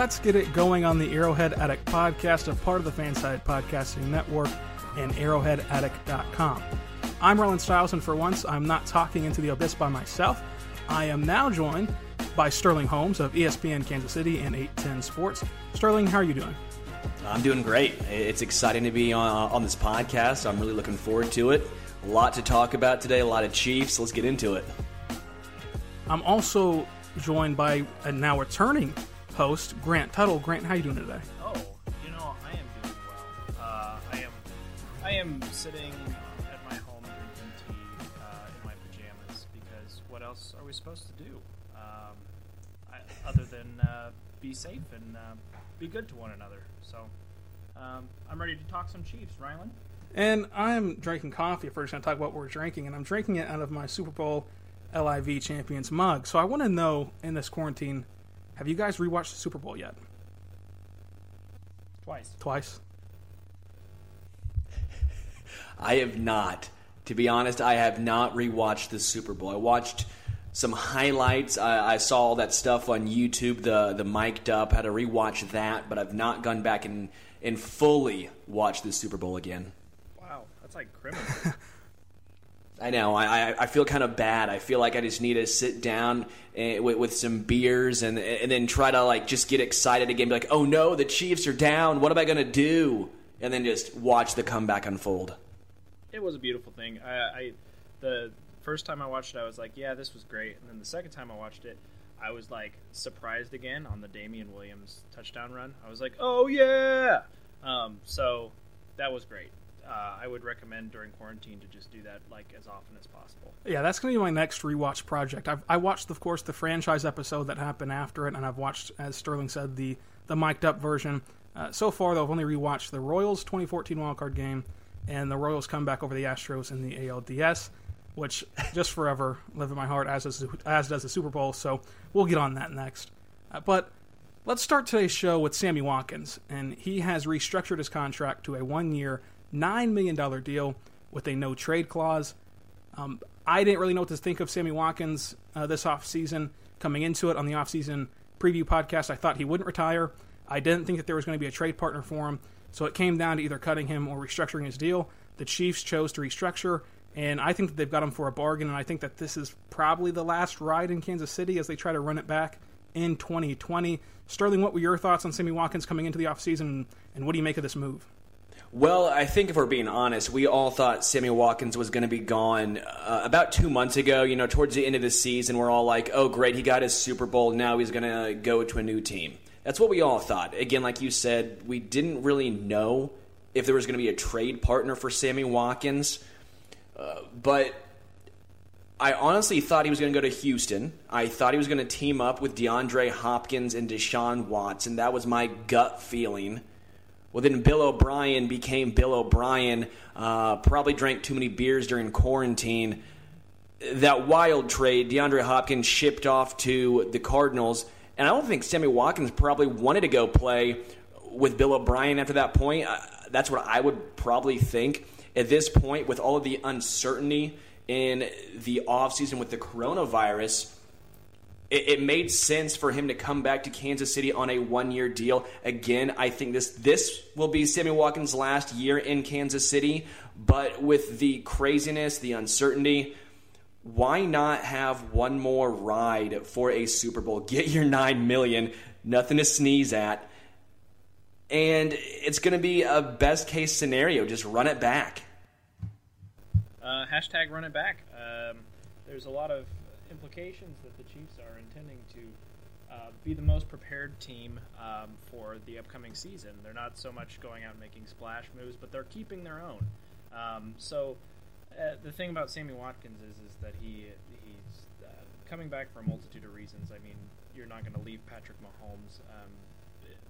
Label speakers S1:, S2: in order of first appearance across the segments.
S1: let's get it going on the Arrowhead Addict podcast, a part of the FanSided Podcasting Network and arrowheadaddict.com. I'm Rylan Stiles, and for once, I'm not talking into the abyss by myself. I am now joined by Sterling Holmes of ESPN Kansas City and 810 Sports. Sterling, how are you doing?
S2: I'm doing great. It's exciting to be on, on this podcast. I'm really looking forward to it. A lot to talk about today, a lot of Chiefs. Let's get into it.
S1: I'm also joined by a now returning host, Grant Tuttle. Grant, how are you doing today?
S3: Oh, you know, I am doing well. Uh, I am, I am sitting at my home drinking tea uh, in my pajamas because what else are we supposed to do, um, I, other than uh, be safe and uh, be good to one another? So, um, I'm ready to talk some Chiefs, Rylan.
S1: And I'm drinking coffee. If we're just going to talk about what we're drinking, and I'm drinking it out of my Super Bowl LIV Champions mug. So I want to know in this quarantine, have you guys rewatched the Super Bowl yet?
S3: Twice.
S1: Twice.
S2: I have not. To be honest, I have not rewatched the Super Bowl. I watched some highlights. I, I saw all that stuff on YouTube, the the mic'd up. Had to rewatch that, but I've not gone back and and fully watched the Super Bowl again.
S3: Wow, that's like criminal.
S2: I know. I, I feel kind of bad. I feel like I just need to sit down eh, with, with some beers and and then try to like just get excited again. Be like, oh no, the Chiefs are down. What am I gonna do? And then just watch the comeback unfold.
S3: it was a beautiful thing. I, I the first time I watched it, I was like, yeah, this was great. And then the second time I watched it, I was like surprised again on the Damien Williams touchdown run. I was like, oh yeah. Um, so that was great. Uh, I would recommend during quarantine to just do that like as often as possible.
S1: Yeah, that's going to be my next rewatch project. I've, I watched, of course, the franchise episode that happened after it, and I've watched, as Sterling said, the the mic'd up version. Uh, so far, though, I've only rewatched the Royals 2014 wildcard game and the Royals comeback over the Astros in the ALDS, which just forever live in my heart, as does, as does the Super Bowl. So we'll get on that next. Uh, but let's start today's show with Sammy Watkins, and he has restructured his contract to a one-year, nine million dollar deal with a no trade clause. Um, I didn't really know what to think of Sammy Watkins uh, this offseason. Coming into it on the offseason preview podcast, I thought he wouldn't retire. I didn't think that there was going to be a trade partner for him. So it came down to either cutting him or restructuring his deal. The Chiefs chose to restructure, and I think that they've got him for a bargain. And I think that this is probably the last ride in Kansas City as they try to run it back in 2020. Sterling, what were your thoughts on Sammy Watkins coming into the offseason, and what do you make of this move?
S2: Well, I think if we're being honest, we all thought Sammy Watkins was going to be gone uh, about two months ago. You know, towards the end of the season, we're all like, oh, great, he got his Super Bowl. Now he's going to go to a new team. That's what we all thought. Again, like you said, we didn't really know if there was going to be a trade partner for Sammy Watkins. Uh, but I honestly thought he was going to go to Houston. I thought he was going to team up with DeAndre Hopkins and Deshaun Watson. That was my gut feeling. Well, then Bill O'Brien became Bill O'Brien. Uh, probably drank too many beers during quarantine. That wild trade, DeAndre Hopkins shipped off to the Cardinals, and I don't think Sammy Watkins probably wanted to go play with Bill O'Brien after that point. Uh, that's what I would probably think at this point, with all of the uncertainty in the offseason with the coronavirus it, it made sense for him to come back to Kansas City on a one year deal. Again, I think this this will be Sammy Watkins' last year in Kansas City, but with the craziness, the uncertainty, why not have one more ride for a Super Bowl? Get your nine million, nothing to sneeze at. And it's going to be a best case scenario. Just run it back.
S3: Uh, hashtag run it back. Um, there's a lot of implications that the Chiefs are intending to uh, be the most prepared team um, for the upcoming season. They're not so much going out and making splash moves, but they're keeping their own. Um, so uh, the thing about Sammy Watkins is is that he he's uh, coming back for a multitude of reasons. I mean, you're not going to leave Patrick Mahomes. Um,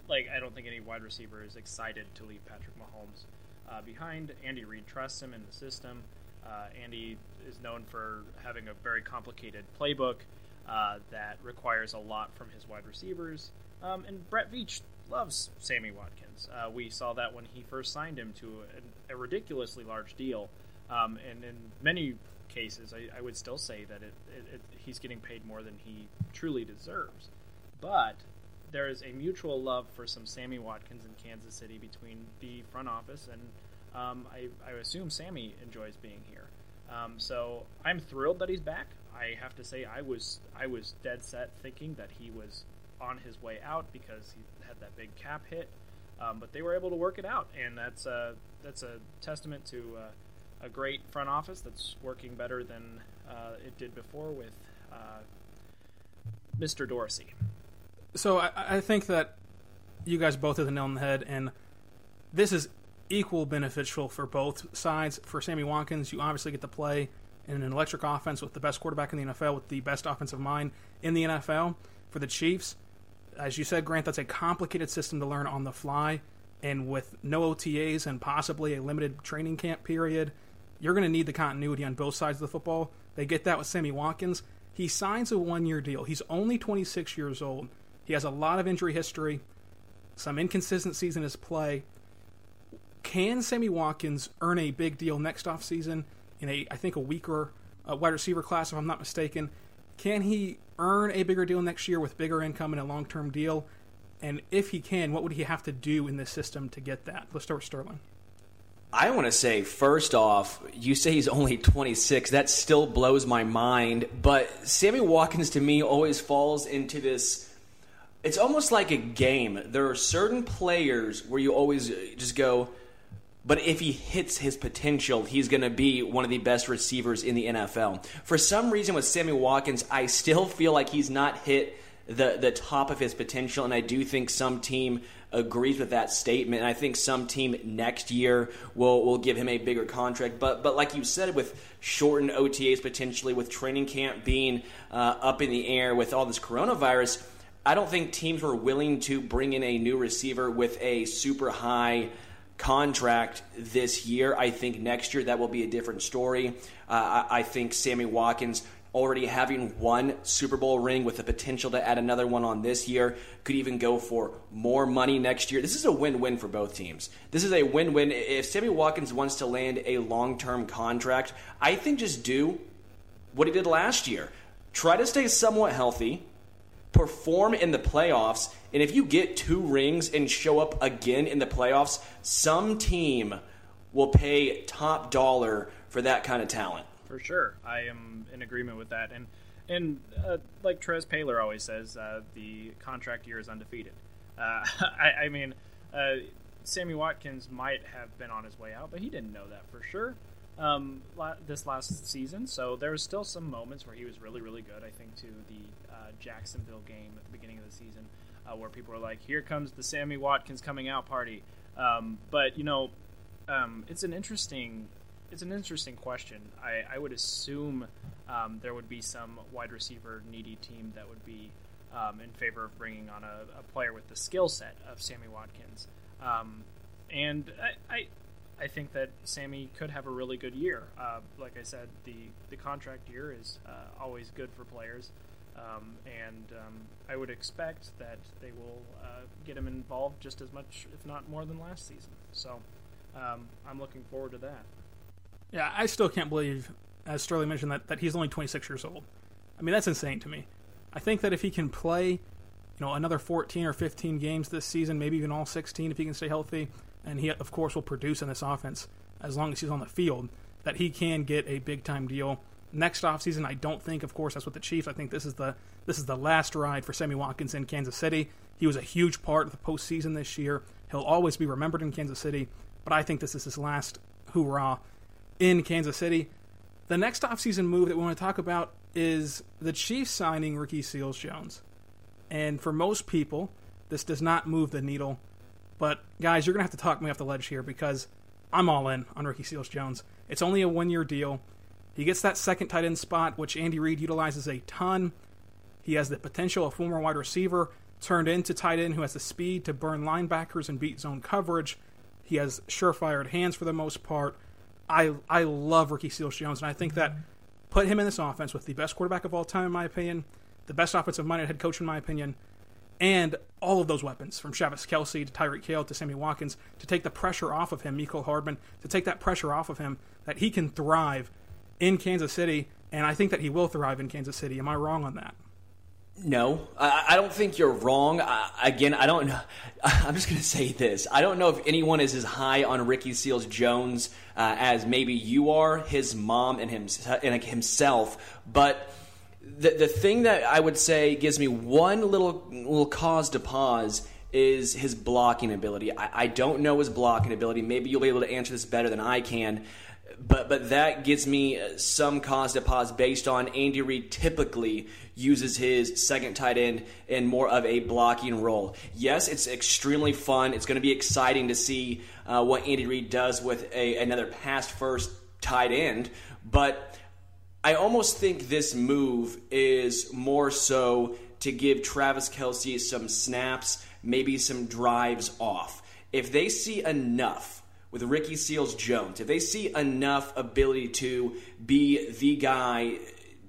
S3: like I don't think any wide receiver is excited to leave Patrick Mahomes uh, behind. Andy Reid trusts him in the system. Uh, Andy is known for having a very complicated playbook uh, that requires a lot from his wide receivers. Um, and Brett Veach loves Sammy Watkins. Uh, we saw that when he first signed him to a, a ridiculously large deal. Um, and in many cases, I, I would still say that it, it, it, he's getting paid more than he truly deserves. But there is a mutual love for some Sammy Watkins in Kansas City between the front office and um, I, I, assume Sammy enjoys being here. Um, so I'm thrilled that he's back. I have to say I was I was dead set thinking that he was on his way out because he had that big cap hit, um, but they were able to work it out, and that's a that's a testament to uh, a great front office that's working better than uh, it did before with uh, Mr. Dorsey.
S1: So I, I think that you guys both hit the nail on the head, and this is equal beneficial for both sides. For Sammy Watkins, you obviously get to play in an electric offense with the best quarterback in the NFL, with the best offensive mind in the NFL. For the Chiefs, as you said, Grant, that's a complicated system to learn on the fly. And with no OTAs and possibly a limited training camp period, you're going to need the continuity on both sides of the football. They get that with Sammy Watkins. He signs a one year deal. He's only 26 years old. He has a lot of injury history, some inconsistencies in his play. Can Sammy Watkins earn a big deal next offseason in a, I think, a weaker uh, wide receiver class, if I'm not mistaken? Can he earn a bigger deal next year with bigger income and a long term deal? And if he can, what would he have to do in this system to get that? Let's start with Sterling.
S2: I want to say, first off, you say he's only 26. That still blows my mind. But Sammy Watkins, to me, always falls into this. It's almost like a game. There are certain players where you always just go, but if he hits his potential, he's going to be one of the best receivers in the NFL. For some reason, with Sammy Watkins, I still feel like he's not hit the the top of his potential, and I do think some team agrees with that statement. And I think some team next year will will give him a bigger contract. But but like you said, with shortened OTAs potentially, with training camp being uh, up in the air, with all this coronavirus, I don't think teams were willing to bring in a new receiver with a super high contract this year. I think next year that will be a different story. Uh, I, I think Sammy Watkins already having one Super Bowl ring with the potential to add another one on this year, could even go for more money next year. This is a win win for both teams. This is a win win. If Sammy Watkins wants to land a long term contract, I think just do what he did last year. Try to stay somewhat healthy, perform in the playoffs, and if you get two rings and show up again in the playoffs, some team will pay top dollar for that kind of talent.
S3: For sure. I am in agreement with that. And and uh, like Trez Paylor always says, uh, the contract year is undefeated. Uh, I, I, mean, uh, Sammy Watkins might have been on his way out, but he didn't know that for sure um, this last season. So there was still some moments where he was really, really good. I think to the uh, Jacksonville game at the beginning of the season, uh, where people are like, "Here comes the Sammy Watkins coming out party." Um, but you know, um, it's an interesting it's an interesting question. I, I would assume um, there would be some wide receiver needy team that would be um, in favor of bringing on a, a player with the skill set of Sammy Watkins. Um, and I, I, I think that Sammy could have a really good year. Uh, like I said, the the contract year is uh, always good for players, um, and um, I would expect that they will uh, get him involved just as much, if not more, than last season. So um, I'm looking forward to that.
S1: Yeah, I still can't believe, as Sterling mentioned, that, that he's only 26 years old. I mean, that's insane to me. I think that if he can play, you know, another 14 or 15 games this season, maybe even all 16 if he can stay healthy, and he, of course, will produce in this offense as long as he's on the field, that he can get a big time deal. Next offseason, I don't think, of course, that's what the Chiefs. I think this is the this is the last ride for Sammy Watkins in Kansas City. He was a huge part of the postseason this year. He'll always be remembered in Kansas City, but I think this is his last hoorah in Kansas City. The next offseason move that we want to talk about is the Chiefs signing Ricky Seals Jones. And for most people, this does not move the needle. But guys, you're going to have to talk me off the ledge here because I'm all in on Ricky Seals Jones. It's only a one year deal. He gets that second tight end spot, which Andy Reid utilizes a ton. He has the potential of former wide receiver turned into tight end who has the speed to burn linebackers and beat zone coverage. He has surefire hands for the most part. I I love Ricky Seals Jones, and I think that put him in this offense with the best quarterback of all time, in my opinion, the best offensive minded head coach, in my opinion, and all of those weapons from Travis Kelce to Tyreek Hill to Sammy Watkins to take the pressure off of him, Mecole Hardman, to take that pressure off of him, that he can thrive in Kansas City, and I think that he will thrive in Kansas City. Am I wrong on that?
S2: No, I, don't think you're wrong. I, again, I don't know. I'm just going to say this. I don't know if anyone is as high on Ricky Seals Jones uh, as maybe you are, his mom, and, him, and himself. But the, the thing that I would say gives me one little, little cause to pause is his blocking ability. I, I don't know his blocking ability. Maybe you'll be able to answer this better than I can but but that gives me some cause to pause based on Andy Reid typically uses his second tight end in more of a blocking role. Yes, it's extremely fun. It's going to be exciting to see uh, what Andy Reid does with a, another pass first tight end, but I almost think this move is more so to give Travis Kelce some snaps, maybe some drives off. If they see enough with Ricky Seals Jones, if they see enough ability to be the guy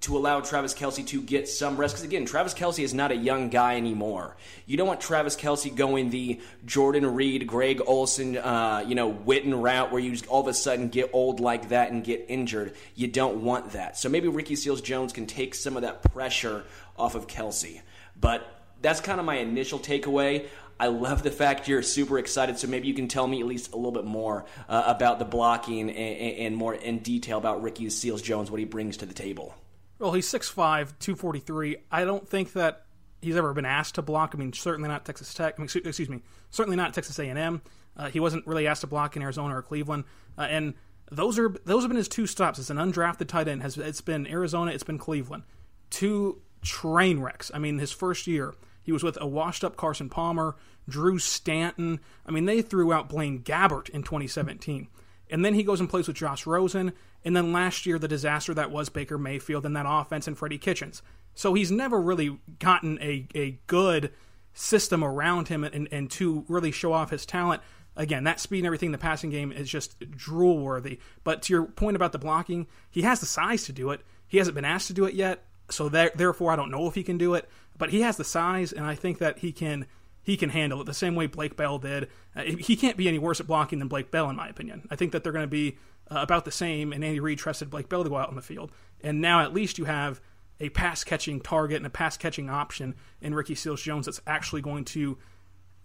S2: to allow Travis Kelce to get some rest, because again, Travis Kelce is not a young guy anymore. You don't want Travis Kelce going the Jordan Reed, Greg Olsen, uh, you know, Witten route where you all of a sudden get old like that and get injured. You don't want that. So maybe Ricky Seals Jones can take some of that pressure off of Kelce. But that's kind of my initial takeaway. I love the fact you're super excited. So maybe you can tell me at least a little bit more uh, about the blocking and, and, more in detail about Ricky Seals Jones, what he brings to the table.
S1: Well, he's 6'5", 243. I don't think that he's ever been asked to block. I mean, certainly not Texas Tech. I mean, excuse me, certainly not Texas A&M. Uh, he wasn't really asked to block in Arizona or Cleveland. Uh, and those are those have been his two stops. As an undrafted tight end. Has it's been Arizona, it's been Cleveland. Two train wrecks. I mean, his first year he was with a washed up Carson Palmer, Drew Stanton. I mean, they threw out Blaine Gabbert in 2017. And then he goes and plays with Josh Rosen. And then last year, the disaster that was Baker Mayfield and that offense and Freddie Kitchens. So he's never really gotten a, a good system around him and, and to really show off his talent. Again, that speed and everything in the passing game is just drool worthy. But to your point about the blocking, he has the size to do it. He hasn't been asked to do it yet. So there, therefore, I don't know if he can do it. But he has the size, and I think that he can he can handle it the same way Blake Bell did. Uh, he can't be any worse at blocking than Blake Bell, in my opinion. I think that they're going to be uh, about the same, and Andy Reid trusted Blake Bell to go out on the field. And now at least you have a pass catching target and a pass catching option in Ricky Seals Jones that's actually going to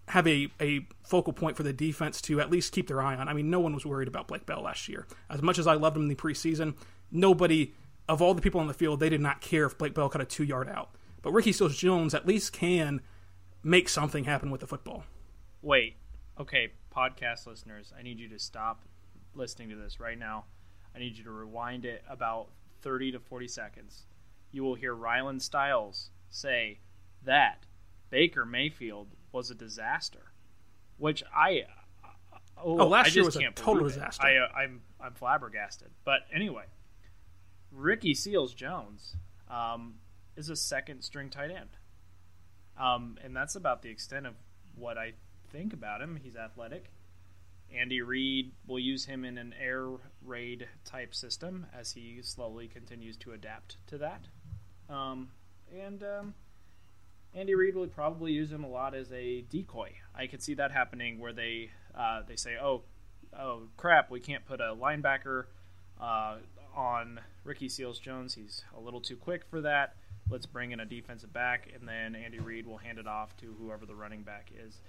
S1: have a, a focal point for the defense to at least keep their eye on. I mean, no one was worried about Blake Bell last year. As much as I loved him in the preseason, nobody of all the people on the field, they did not care if Blake Bell cut a two yard out. But Ricky Seals Jones at least can make something happen with the football.
S3: Wait, okay, podcast listeners, I need you to stop listening to this right now. I need you to rewind it about 30 to 40 seconds. You will hear Rylan Stiles say that Baker Mayfield was a disaster, which I
S1: oh, oh last year was a total disaster.
S3: I, uh, I'm I'm flabbergasted. But anyway, Ricky Seals Jones um, is a second string tight end. Um, and that's about the extent of what I think about him. He's athletic. Andy Reid will use him in an air raid type system as he slowly continues to adapt to that. Um, and um, Andy Reid will probably use him a lot as a decoy. I could see that happening where they uh, they say, "Oh, oh crap, we can't put a linebacker uh, on Ricky Seals Jones. He's a little too quick for that." Let's bring in a defensive back, and then Andy Reid will hand it off to whoever the running back is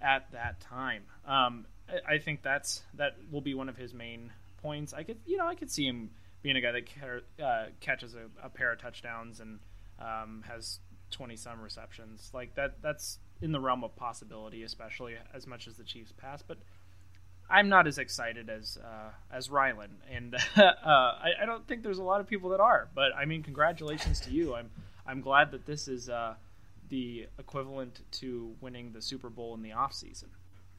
S3: at that time. Um, I, think that's that will be one of his main points. I could, you know, I could see him being a guy that uh, catches a, a, pair of touchdowns and um, has twenty some receptions. Like that, that's in the realm of possibility, especially as much as the Chiefs pass. But I'm not as excited as uh, as Rylan, and uh, I, I, don't think there's a lot of people that are. But I mean, congratulations to you. I'm I'm glad that this is uh, the equivalent to winning the Super Bowl in the off season.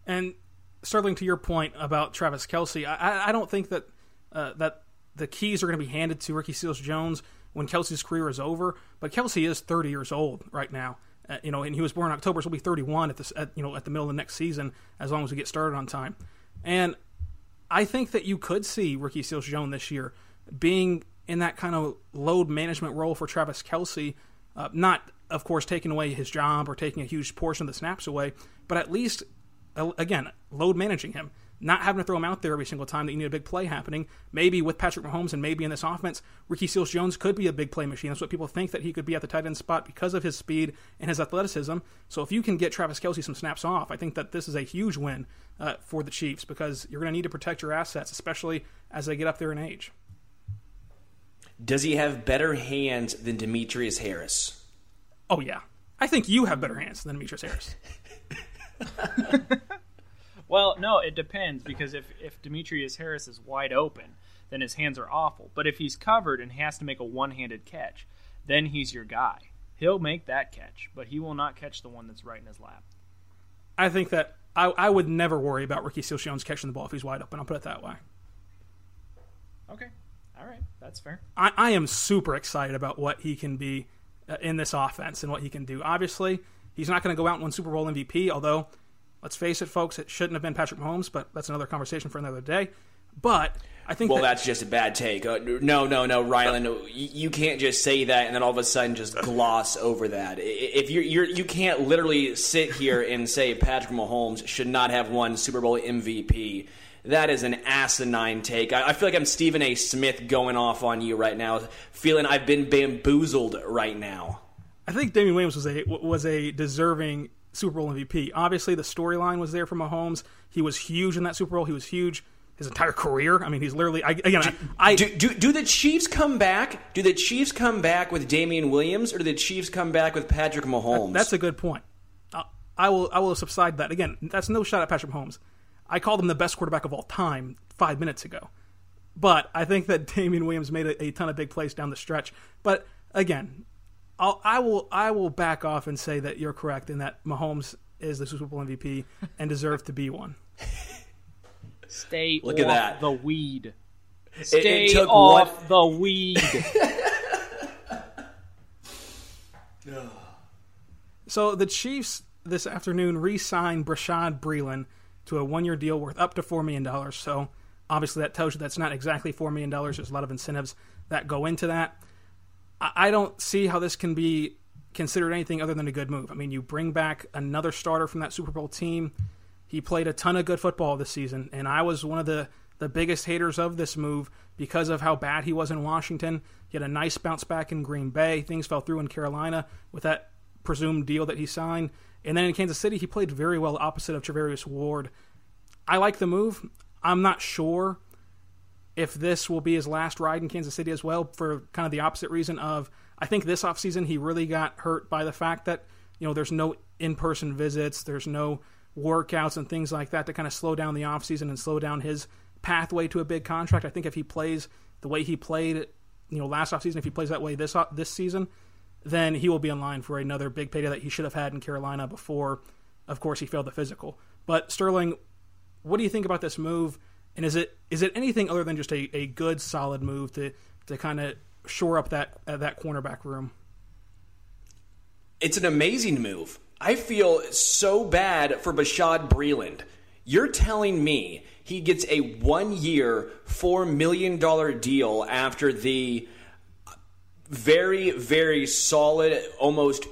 S1: And Sterling, to your point about Travis Kelce, I, I don't think that uh, that the keys are going to be handed to Ricky Seals Jones when Kelce's career is over. But Kelsey is 30 years old right now. Uh, you know, and he was born in October, so he'll be 31 at this, at, you know, at the middle of the next season, as long as we get started on time. And I think that you could see Ricky Seals Jones this year being in that kind of load management role for Travis Kelce. Uh, not, of course, taking away his job or taking a huge portion of the snaps away, but at least, uh, again, load managing him. not having to throw him out there every single time that you need a big play happening. Maybe with Patrick Mahomes and maybe in this offense, Ricky Seals Jones could be a big play machine. That's what people think that he could be at the tight end spot because of his speed and his athleticism. So if you can get Travis Kelce some snaps off, I think that this is a huge win uh, for the Chiefs because you're going to need to protect your assets, especially as they get up there in age.
S2: Does he have better hands than Demetrius Harris?
S1: Oh, yeah. I think you have better hands than Demetrius Harris.
S3: well, no, it depends because if if Demetrius Harris is wide open, then his hands are awful. But if he's covered and has to make a one-handed catch, then he's your guy. He'll make that catch, but he will not catch the one that's right in his lap.
S1: I think that I, I would never worry about Ricky Seals Jones catching the ball if he's wide open. I'll put it that way.
S3: Okay. All right. That's fair.
S1: I, I am super excited about what he can be uh, in this offense and what he can do. Obviously, he's not going to go out and win Super Bowl MVP, although, let's face it, folks, it shouldn't have been Patrick Mahomes, but that's another conversation for another day. But I think
S2: well,
S1: that,
S2: that's just a bad take. Uh, no, no, no, Rylan, no, you, you, can't just say that and then all of a sudden just gloss over that. If you're, you're you can't literally sit here and say Patrick Mahomes should not have won Super Bowl MVP. That is an asinine take. I, I feel like I'm Stephen A. Smith going off on you right now, feeling I've been bamboozled right now.
S1: I think Damien Williams was a was a deserving Super Bowl MVP. Obviously, the storyline was there for Mahomes. He was huge in that Super Bowl. He was huge his entire career. I mean, he's literally. I, again, do, I,
S2: do, do, do the Chiefs come back? Do the Chiefs come back with Damien Williams, or do the Chiefs come back with Patrick Mahomes?
S1: That's a good point. Uh, I will I will subside that again. That's no shot at Patrick Mahomes. I called him the best quarterback of all time five minutes ago, but I think that Damien Williams made a, a ton of big plays down the stretch. But again, I'll, I will I will back off and say that you're correct in that Mahomes is the Super Bowl MVP and deserved to be one.
S3: Stay
S2: Look
S3: off
S2: at that.
S3: the weed. Stay
S2: it took
S3: off the weed.
S1: so the Chiefs this afternoon re-signed Brashad Breeland to a one-year deal worth up to four million dollars. So obviously that tells you that's not exactly four million dollars. There's a lot of incentives that go into that. I don't see how this can be considered anything other than a good move. I mean, you bring back another starter from that Super Bowl team. He played a ton of good football this season, and I was one of the, the biggest haters of this move because of how bad he was in Washington. He had a nice bounce back in Green Bay. Things fell through in Carolina with that presumed deal that he signed. And then in Kansas City, he played very well opposite of Charvarius Ward. I like the move. I'm not sure if this will be his last ride in Kansas City as well for kind of the opposite reason of I think this offseason he really got hurt by the fact that, you know, there's no in-person visits, there's no workouts and things like that to kind of slow down the offseason and slow down his pathway to a big contract. I think if he plays the way he played, you know, last offseason, if he plays that way this this season, then he will be in line for another big payday that he should have had in Carolina before, of course, he failed the physical. But Sterling, what do you think about this move? And is it is it anything other than just a, a good solid move to to kind of shore up that uh, that cornerback room?
S2: It's an amazing move. I feel so bad for Bashaud Breeland. You're telling me he gets a one year, $4 million deal after the very, very solid, almost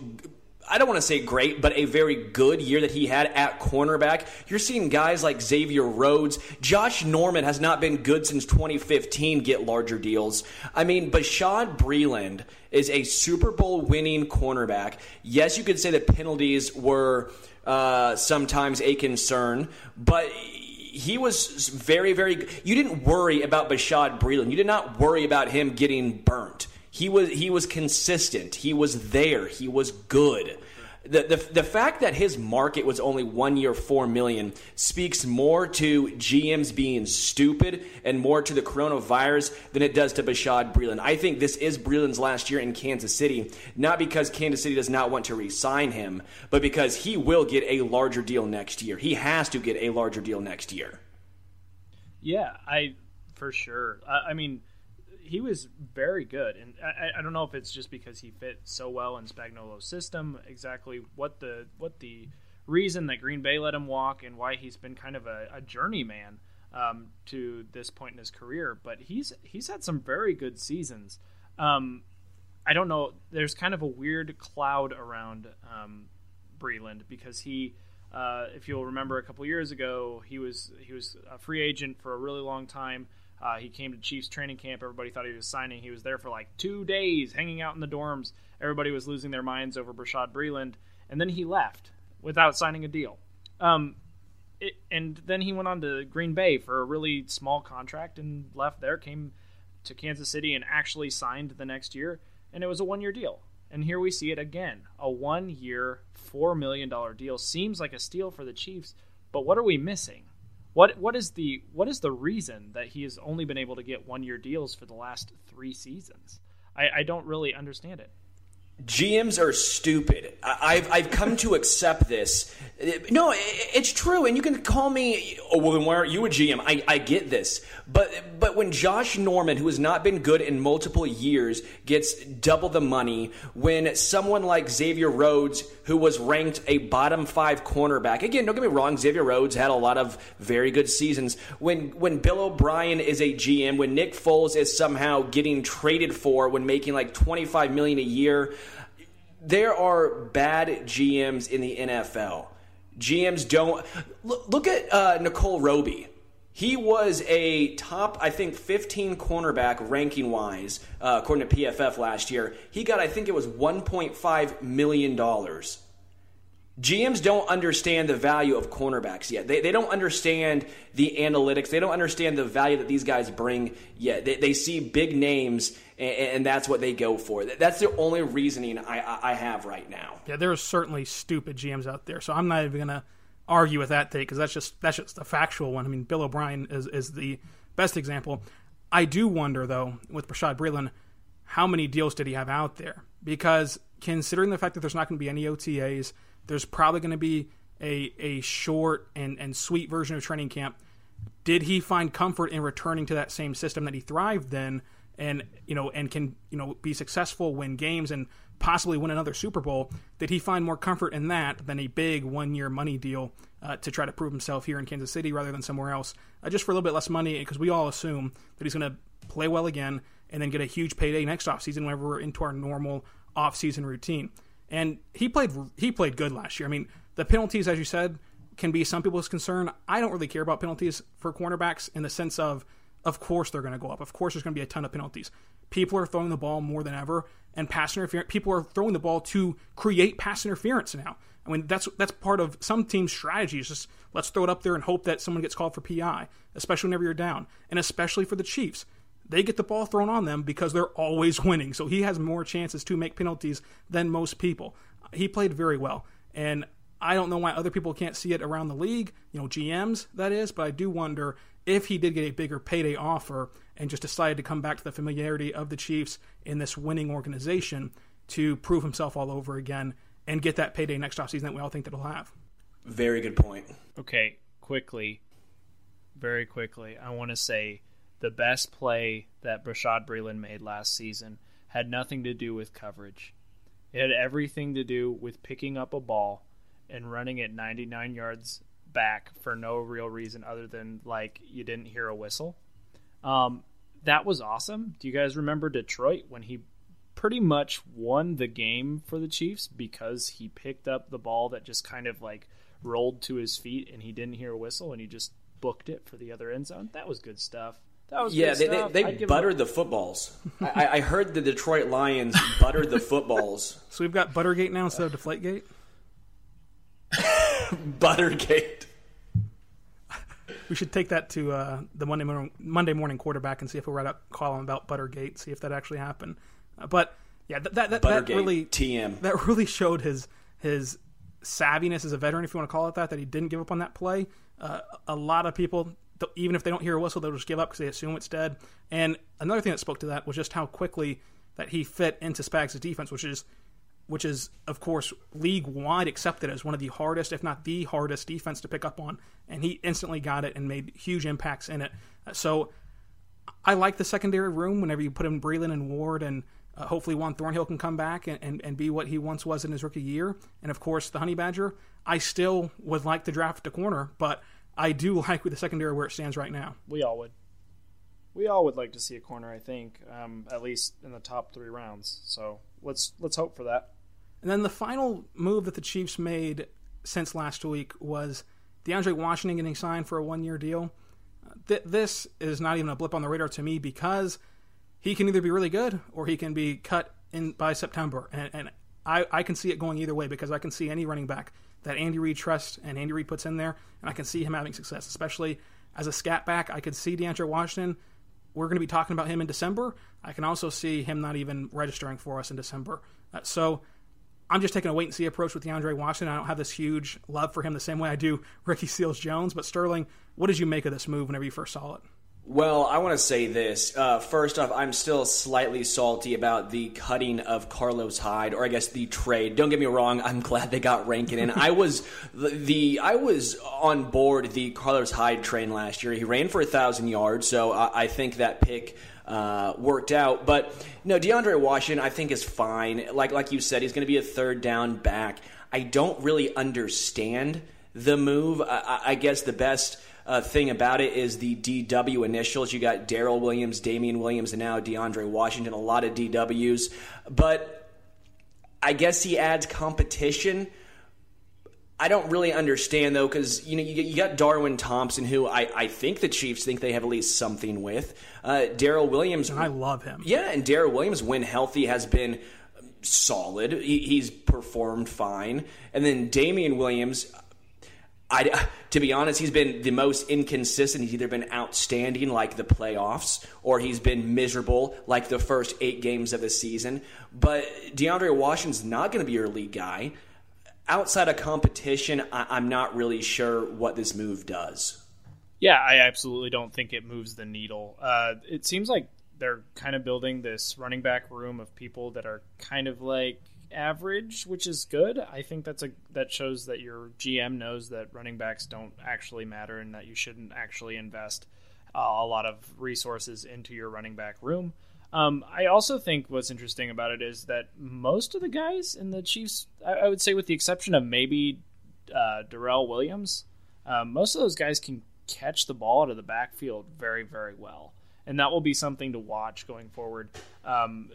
S2: I don't want to say great, but a very good year that he had at cornerback. You're seeing guys like Xavier Rhodes. Josh Norman has not been good since 2015 get larger deals. I mean, Bashaud Breeland is a Super Bowl winning cornerback. Yes, you could say the penalties were uh, sometimes a concern, but he was very, very. You didn't worry about Bashaud Breeland. You did not worry about him getting burnt. He was he was consistent. He was there. He was good. The, the, the fact that his market was only one year four million speaks more to GMs being stupid and more to the coronavirus than it does to Bashaud Breeland. I think this is Breeland's last year in Kansas City, not because Kansas City does not want to re-sign him, but because he will get a larger deal next year. He has to get a larger deal next year.
S3: Yeah, I for sure. I, I mean he was very good, and I, I don't know if it's just because he fit so well in Spagnuolo's system. Exactly what the what the reason that Green Bay let him walk and why he's been kind of a, a journeyman um, to this point in his career. But he's he's had some very good seasons. Um, I don't know. There's kind of a weird cloud around um, Breeland because he Uh, if you'll remember, a couple years ago, he was he was a free agent for a really long time. Uh, he came to Chiefs training camp. Everybody thought he was signing. He was there for like two days, hanging out in the dorms. Everybody was losing their minds over Brashad Breeland, and then he left without signing a deal. Um, it, and then he went on to Green Bay for a really small contract and left there. Came to Kansas City and actually signed the next year, and it was a one-year deal. And here we see it again. A one year, $4 million deal seems like a steal for the Chiefs, but what are we missing? What what is the what is the reason that he has only been able to get one year deals for the last three seasons? I, I don't really understand it.
S2: GMs are stupid. I've I've come to accept this. No, it's true, and you can call me. Oh, well, then why aren't you a GM? I, I get this, but but when Josh Norman, who has not been good in multiple years, gets double the money, when someone like Xavier Rhodes, who was ranked a bottom five cornerback, again, don't get me wrong, Xavier Rhodes had a lot of very good seasons. When when Bill O'Brien is a GM, when Nick Foles is somehow getting traded for when making like twenty five million a year there are bad GMs in the NFL. GMs don't look, look at uh, Nickell Robey. He was a top, I think, 15 cornerback ranking wise, uh, according to PFF last year. He got, I think it was $1.5 million. GMs don't understand the value of cornerbacks yet. They, they don't understand the analytics. They don't understand the value that these guys bring yet. They, they see big names, and, and, that's what they go for. That's the only reasoning I, I have right now.
S1: Yeah, there are certainly stupid GMs out there, so I'm not even going to argue with that take because that's just that's just a factual one. I mean, Bill O'Brien is, is the best example. I do wonder, though, with Brashad Breeland, how many deals did he have out there? Because considering the fact that there's not going to be any OTAs – there's probably going to be a, a short and, and sweet version of training camp. Did he find comfort in returning to that same system that he thrived in and you know and can you know be successful, win games and possibly win another Super Bowl? Did he find more comfort in that than a big one year money deal uh, to try to prove himself here in Kansas City rather than somewhere else, uh, just for a little bit less money? Because we all assume that he's going to play well again and then get a huge payday next offseason whenever we're into our normal offseason routine and he played he played good last year. I mean, the penalties, as you said, can be some people's concern. I don't really care about penalties for cornerbacks in the sense of, of course they're going to go up. Of course, there's going to be a ton of penalties. People are throwing the ball more than ever, and pass interference. People are throwing the ball to create pass interference now. I mean, that's that's part of some teams' strategy. Is just let's throw it up there and hope that someone gets called for PI, especially whenever you're down, and especially for the Chiefs they get the ball thrown on them because they're always winning. So he has more chances to make penalties than most people. He played very well. And I don't know why other people can't see it around the league, you know, GMs, that is, but I do wonder if he did get a bigger payday offer and just decided to come back to the familiarity of the Chiefs in this winning organization to prove himself all over again and get that payday next offseason that we all think that he'll have.
S2: Very good point.
S3: Okay, quickly, very quickly, I want to say the best play that Brashad Breeland made last season had nothing to do with coverage. It had everything to do with picking up a ball and running it 99 yards back for no real reason other than like you didn't hear a whistle. Um, that was awesome. Do you guys remember Detroit when he pretty much won the game for the Chiefs because he picked up the ball that just kind of like rolled to his feet and he didn't hear a whistle and he just booked it for the other end zone? That was good stuff. That was
S2: yeah, they, they, they buttered the footballs. I, I, heard the Detroit Lions buttered the footballs.
S1: So we've got Buttergate now instead of Deflategate.
S2: Buttergate.
S1: We should take that to uh, the Monday morning, Monday morning quarterback and see if we'll write a column about Buttergate, see if that actually happened. Uh, but yeah, that that, that, that really
S2: TM
S1: that really showed his his savviness as a veteran, if you want to call it that, that he didn't give up on that play. Uh, a lot of people even if they don't hear a whistle, they'll just give up because they assume it's dead. And another thing that spoke to that was just how quickly that he fit into Spags' defense, which is, which is of course league wide accepted as one of the hardest, if not the hardest, defense to pick up on. And he instantly got it and made huge impacts in it. So I like the secondary room whenever you put in Breeland and Ward and. Uh, hopefully, Juan Thornhill can come back and, and, and be what he once was in his rookie year. And of course, the Honey Badger. I still would like to draft a corner, but I do like with the secondary where it stands right now.
S3: We all would. We all would like to see a corner, I think, um, at least in the top three rounds. So let's let's hope for that.
S1: And then the final move that the Chiefs made since last week was DeAndre Washington getting signed for a one year deal. Th- this is not even a blip on the radar to me because he can either be really good or he can be cut in by September. And, and I, I can see it going either way because I can see any running back that Andy Reid trusts and Andy Reid puts in there, and I can see him having success, especially as a scat back. I could see DeAndre Washington. We're going to be talking about him in December. I can also see him not even registering for us in December. Uh, so I'm just taking a wait and see approach with DeAndre Washington. I don't have this huge love for him the same way I do Ricky Seals Jones. But Sterling, what did you make of this move whenever you first saw it?
S2: Well, I want to say this. Uh, first off, I'm still slightly salty about the cutting of Carlos Hyde, or I guess the trade. Don't get me wrong. I'm glad they got Rankin in. I was the, the, I was on board the Carlos Hyde train last year. He ran for a thousand yards, so I, I think that pick uh, worked out. But no, DeAndre Washington, I think is fine. Like like you said, he's going to be a third down back. I don't really understand the move. I, I guess the best uh, thing about it is the DW initials. You got Darrel Williams, Damien Williams, and now DeAndre Washington. A lot of DWs, but I guess he adds competition. I don't really understand though, because you know you, you, got Darwin Thompson, who I, I think the Chiefs think they have at least something with. Uh, Darrel Williams,
S1: and I love him.
S2: Yeah, and Darrel Williams, when healthy, has been solid. He, he's performed fine, and then Damien Williams. I, to be honest, he's been the most inconsistent. He's either been outstanding, like the playoffs, or he's been miserable, like the first eight games of the season. But DeAndre Washington's not going to be your lead guy. Outside of competition, I, am not really sure what this move does.
S3: Yeah, I absolutely don't think it moves the needle. Uh, it seems like they're kind of building this running back room of people that are kind of like average, which is good. I think that's a that shows that your GM knows that running backs don't actually matter and that you shouldn't actually invest uh, a lot of resources into your running back room. Um, I also think what's interesting about it is that most of the guys in the Chiefs, I, I would say, with the exception of maybe uh, Darrel Williams, um, most of those guys can catch the ball out of the backfield very, very well. And that will be something to watch going forward. Um,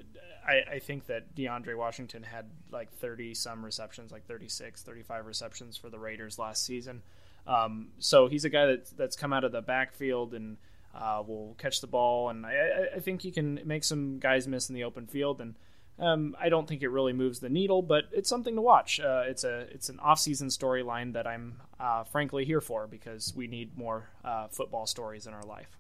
S3: I, I, think that DeAndre Washington had like 30 some receptions, like 36, 35 receptions for the Raiders last season. Um, so he's a guy that, that's come out of the backfield and uh, will catch the ball. And I, I, think he can make some guys miss in the open field. And um, I don't think it really moves the needle, but it's something to watch. Uh, it's a it's an off-season storyline that I'm uh, frankly here for because we need more uh, football stories in our life.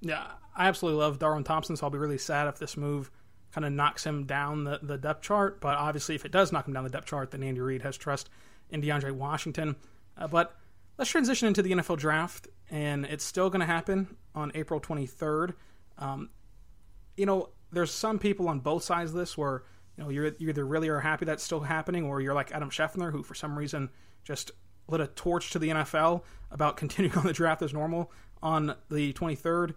S1: Yeah, I absolutely love Darwin Thompson, so I'll be really sad if this move kind of knocks him down the, the depth chart. But obviously, if it does knock him down the depth chart, then Andy Reid has trust in DeAndre Washington. Uh, but let's transition into the NFL draft, and it's still going to happen on April 23rd. Um, you know, there's some people on both sides of this where you know you're, you either really are happy that's still happening, or you're like Adam Schefter, who for some reason just lit a torch to the NFL about continuing on the draft as normal on the 23rd.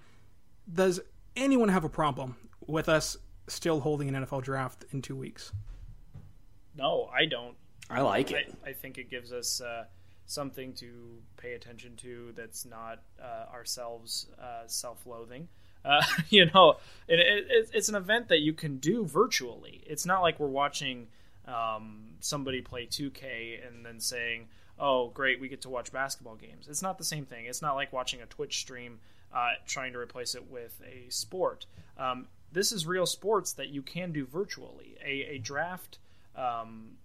S1: Does anyone have a problem with us still holding an NFL draft in two weeks?
S3: No, I don't.
S2: I like it.
S3: I, I think it gives us uh, something to pay attention to that's not uh, ourselves uh, self-loathing. Uh, you know, it, it, it's an event that you can do virtually. It's not like we're watching um, somebody play 2K and then saying, "Oh, great, we get to watch basketball games." It's not the same thing. It's not like watching a Twitch stream uh, trying to replace it with a sport. Um, this is real sports that you can do virtually. A, a draft um,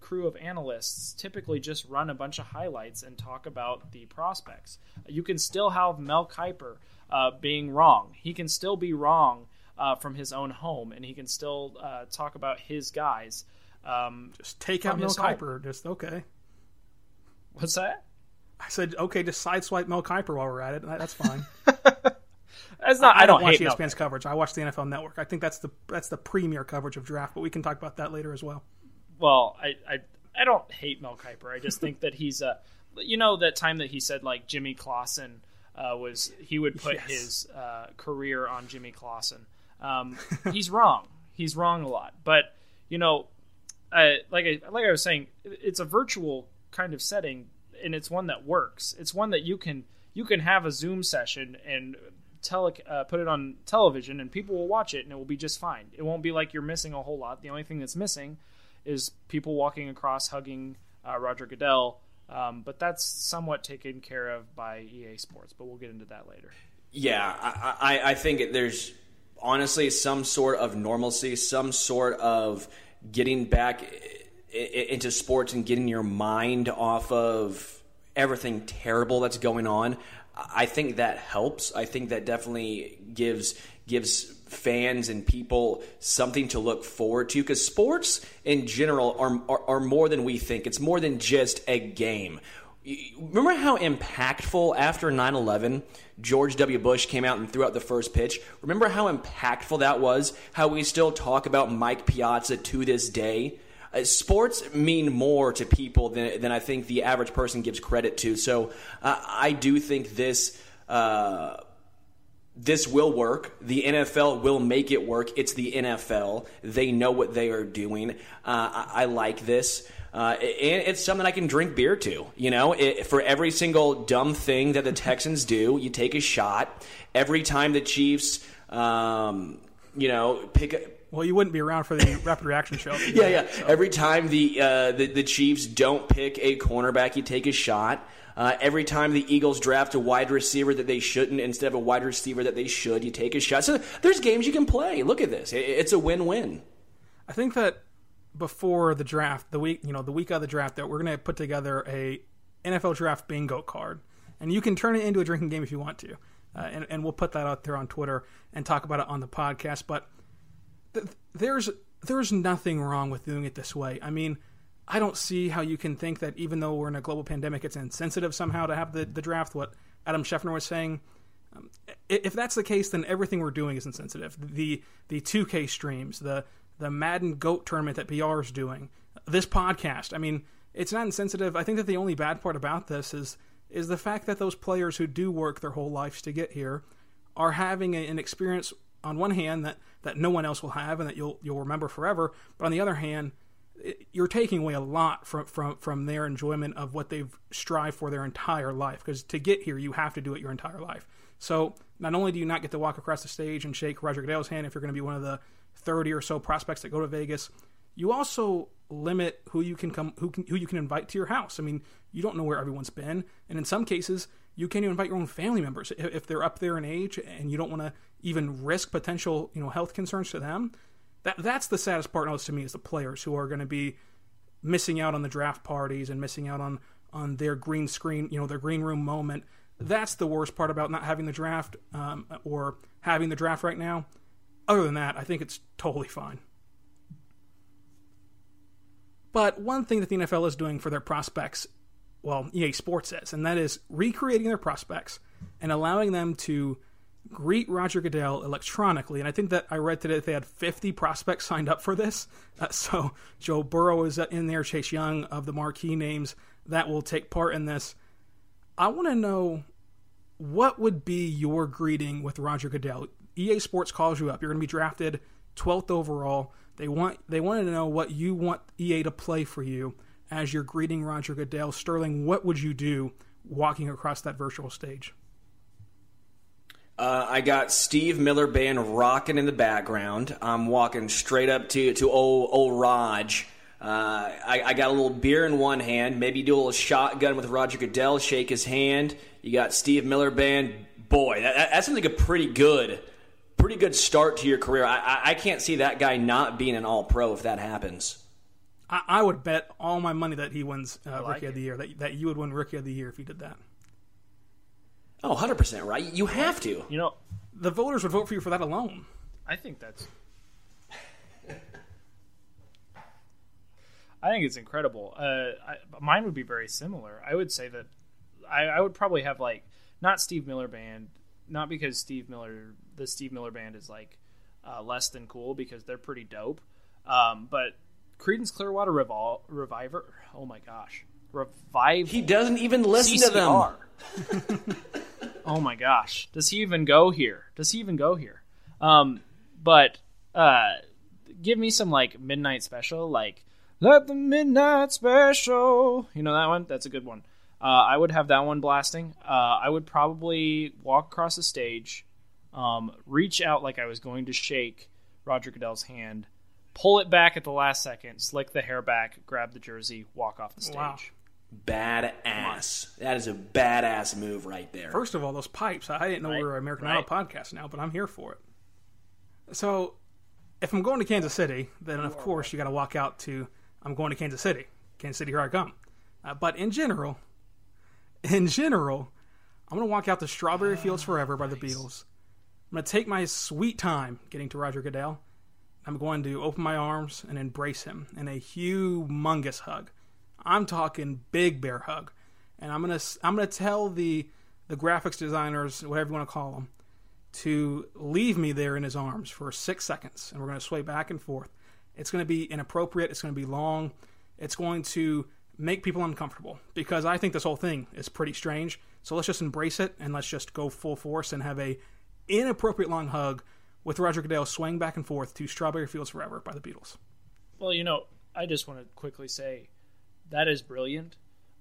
S3: crew of analysts typically just run a bunch of highlights and talk about the prospects. You can still have Mel Kiper uh, being wrong. He can still be wrong uh, from his own home, and he can still uh, talk about his guys. Um,
S1: just take out Mel Kiper. Just okay.
S3: What's that?
S1: I said okay. Just sideswipe Mel Kiper while we're at it. That's fine.
S3: That's not.
S1: I,
S3: I don't,
S1: don't watch
S3: hate
S1: ESPN's coverage. I watch the NFL Network. I think that's the that's the premier coverage of draft. But we can talk about that later as well.
S3: Well, I I, I don't hate Mel Kiper. I just think that he's a. You know that time that he said like Jimmy Clausen uh, was he would put yes. his uh, career on Jimmy Clausen. Um, he's wrong. He's wrong a lot. But you know, like I like I was saying, it's a virtual kind of setting, and it's one that works. It's one that you can you can have a Zoom session and tele uh, put it on television, and people will watch it, and it will be just fine. It won't be like you're missing a whole lot. The only thing that's missing is people walking across, hugging uh, Roger Goodell. Um, but that's somewhat taken care of by EA Sports. But we'll get into that later.
S2: Yeah, I, I, I think there's honestly some sort of normalcy, some sort of getting back into sports and getting your mind off of everything terrible that's going on. I think that helps. I think that definitely gives gives fans and people something to look forward to because sports in general are, are, are more than we think. It's more than just a game. Remember how impactful after 9 11 George W. Bush came out and threw out the first pitch? Remember how impactful that was? How we still talk about Mike Piazza to this day? Uh, sports mean more to people than, than I think the average person gives credit to. So uh, I do think this. Uh, this will work. The NFL will make it work. It's the NFL. They know what they are doing. Uh, I, I, like this. Uh, and it's something I can drink beer to. You know, it, for every single dumb thing that the Texans do, you take a shot. Every time the Chiefs, um, you know, pick a,
S1: well, you wouldn't be around for the rapid reaction show.
S2: yeah, yeah. So. Every time the, uh, the the Chiefs don't pick a cornerback, you take a shot. Uh, every time the Eagles draft a wide receiver that they shouldn't instead of a wide receiver that they should, you take a shot. So there's games you can play. Look at this; it's a win-win.
S1: I think that before the draft, the week you know the week of the draft, that we're going to put together a NFL draft bingo card, and you can turn it into a drinking game if you want to, uh, and, and we'll put that out there on Twitter and talk about it on the podcast. But there's there's nothing wrong with doing it this way. I mean, I don't see how you can think that even though we're in a global pandemic, it's insensitive somehow to have the, the draft. What Adam Schefter was saying. Um, if that's the case, then everything we're doing is insensitive. The the 2K streams, the the Madden Goat tournament that PR is doing, this podcast. I mean, it's not insensitive. I think that the only bad part about this is is the fact that those players who do work their whole lives to get here are having a, an experience on one hand that, that no one else will have and that you'll you'll remember forever, but on the other hand, you're taking away a lot from, from, from their enjoyment of what they've strived for their entire life. Because to get here, you have to do it your entire life. So not only do you not get to walk across the stage and shake Roger Goodell's hand if you're going to be one of the 30 or so prospects that go to Vegas, you also limit who you can come who can, who you can invite to your house. I mean, you don't know where everyone's been, and in some cases, you can't even invite your own family members if they're up there in age and you don't want to even risk potential you know health concerns to them that that's the saddest part to me is the players who are going to be missing out on the draft parties and missing out on on their green screen, you know, their green room moment. That's the worst part about not having the draft um, or having the draft right now. Other than that, I think it's totally fine. But one thing that the NFL is doing for their prospects, well, EA Sports is, and that is recreating their prospects and allowing them to greet Roger Goodell electronically. And I think that I read today that they had 50 prospects signed up for this. Uh, so Joe Burrow is in there, Chase Young of the marquee names that will take part in this. I want to know what would be your greeting with Roger Goodell. EA Sports calls you up. You're going to be drafted 12th overall. They want they wanted to know what you want EA to play for you as you're greeting Roger Goodell. Sterling, what would you do walking across that virtual stage?
S2: Uh, I got Steve Miller Band rocking in the background. I'm walking straight up to to old old Raj. Uh, I, I, got a little beer in one hand. Maybe do a little shotgun with Roger Goodell. Shake his hand. You got Steve Miller Band. Boy, that, that sounds like a pretty good, pretty good start to your career. I, I, I can't see that guy not being an All Pro if that happens.
S1: I, I, would bet all my money that he wins uh, like Rookie it. of the Year. That that you would win Rookie of the Year if you did that.
S2: Oh, 100% right. You have to.
S3: You know,
S1: the voters would vote for you for that alone.
S3: I think that's. I think it's incredible. Uh, I, mine would be very similar. I would say that I, I, would probably have like not Steve Miller band, not because Steve Miller, the Steve Miller band is like uh, less than cool because they're pretty dope, um, but Creedence Clearwater Revol- Reviver. Oh my gosh, Revive.
S2: He doesn't even listen CCR. to them.
S3: oh my gosh, does he even go here? Does he even go here? Um, but uh, give me some like midnight special, like let the midnight special. You know that one? That's a good one. Uh, I would have that one blasting. Uh, I would probably walk across the stage, um, reach out like I was going to shake Roger Goodell's hand, pull it back at the last second, slick the hair back, grab the jersey, walk off the stage.
S1: Wow.
S2: Badass. That is a badass move right there.
S1: First of all, those pipes. I didn't know
S3: Right,
S1: we were American
S3: right.
S1: Idol podcast now, but I'm here for it. So, if I'm going to Kansas City, then of course you got to walk out to I'm going to Kansas City. Kansas City, here I come. Uh, but in general, in general, I'm going to walk out to Strawberry Fields Forever by the Beatles. I'm going to take my sweet time getting to Roger Goodell. I'm going to open my arms and embrace him in a humongous hug. I'm talking big bear hug, and I'm gonna I'm gonna tell the the graphics designers, whatever you want to call them, to leave me there in his arms for six seconds, and we're gonna sway back and forth. It's gonna be inappropriate. It's gonna be long. It's going to make people uncomfortable because I think this whole thing is pretty strange. So let's just embrace it and let's just go full force and have a inappropriate long hug with Roger Goodell swaying back and forth to Strawberry Fields Forever by the Beatles.
S3: Well, you know, I just want to quickly say that is brilliant.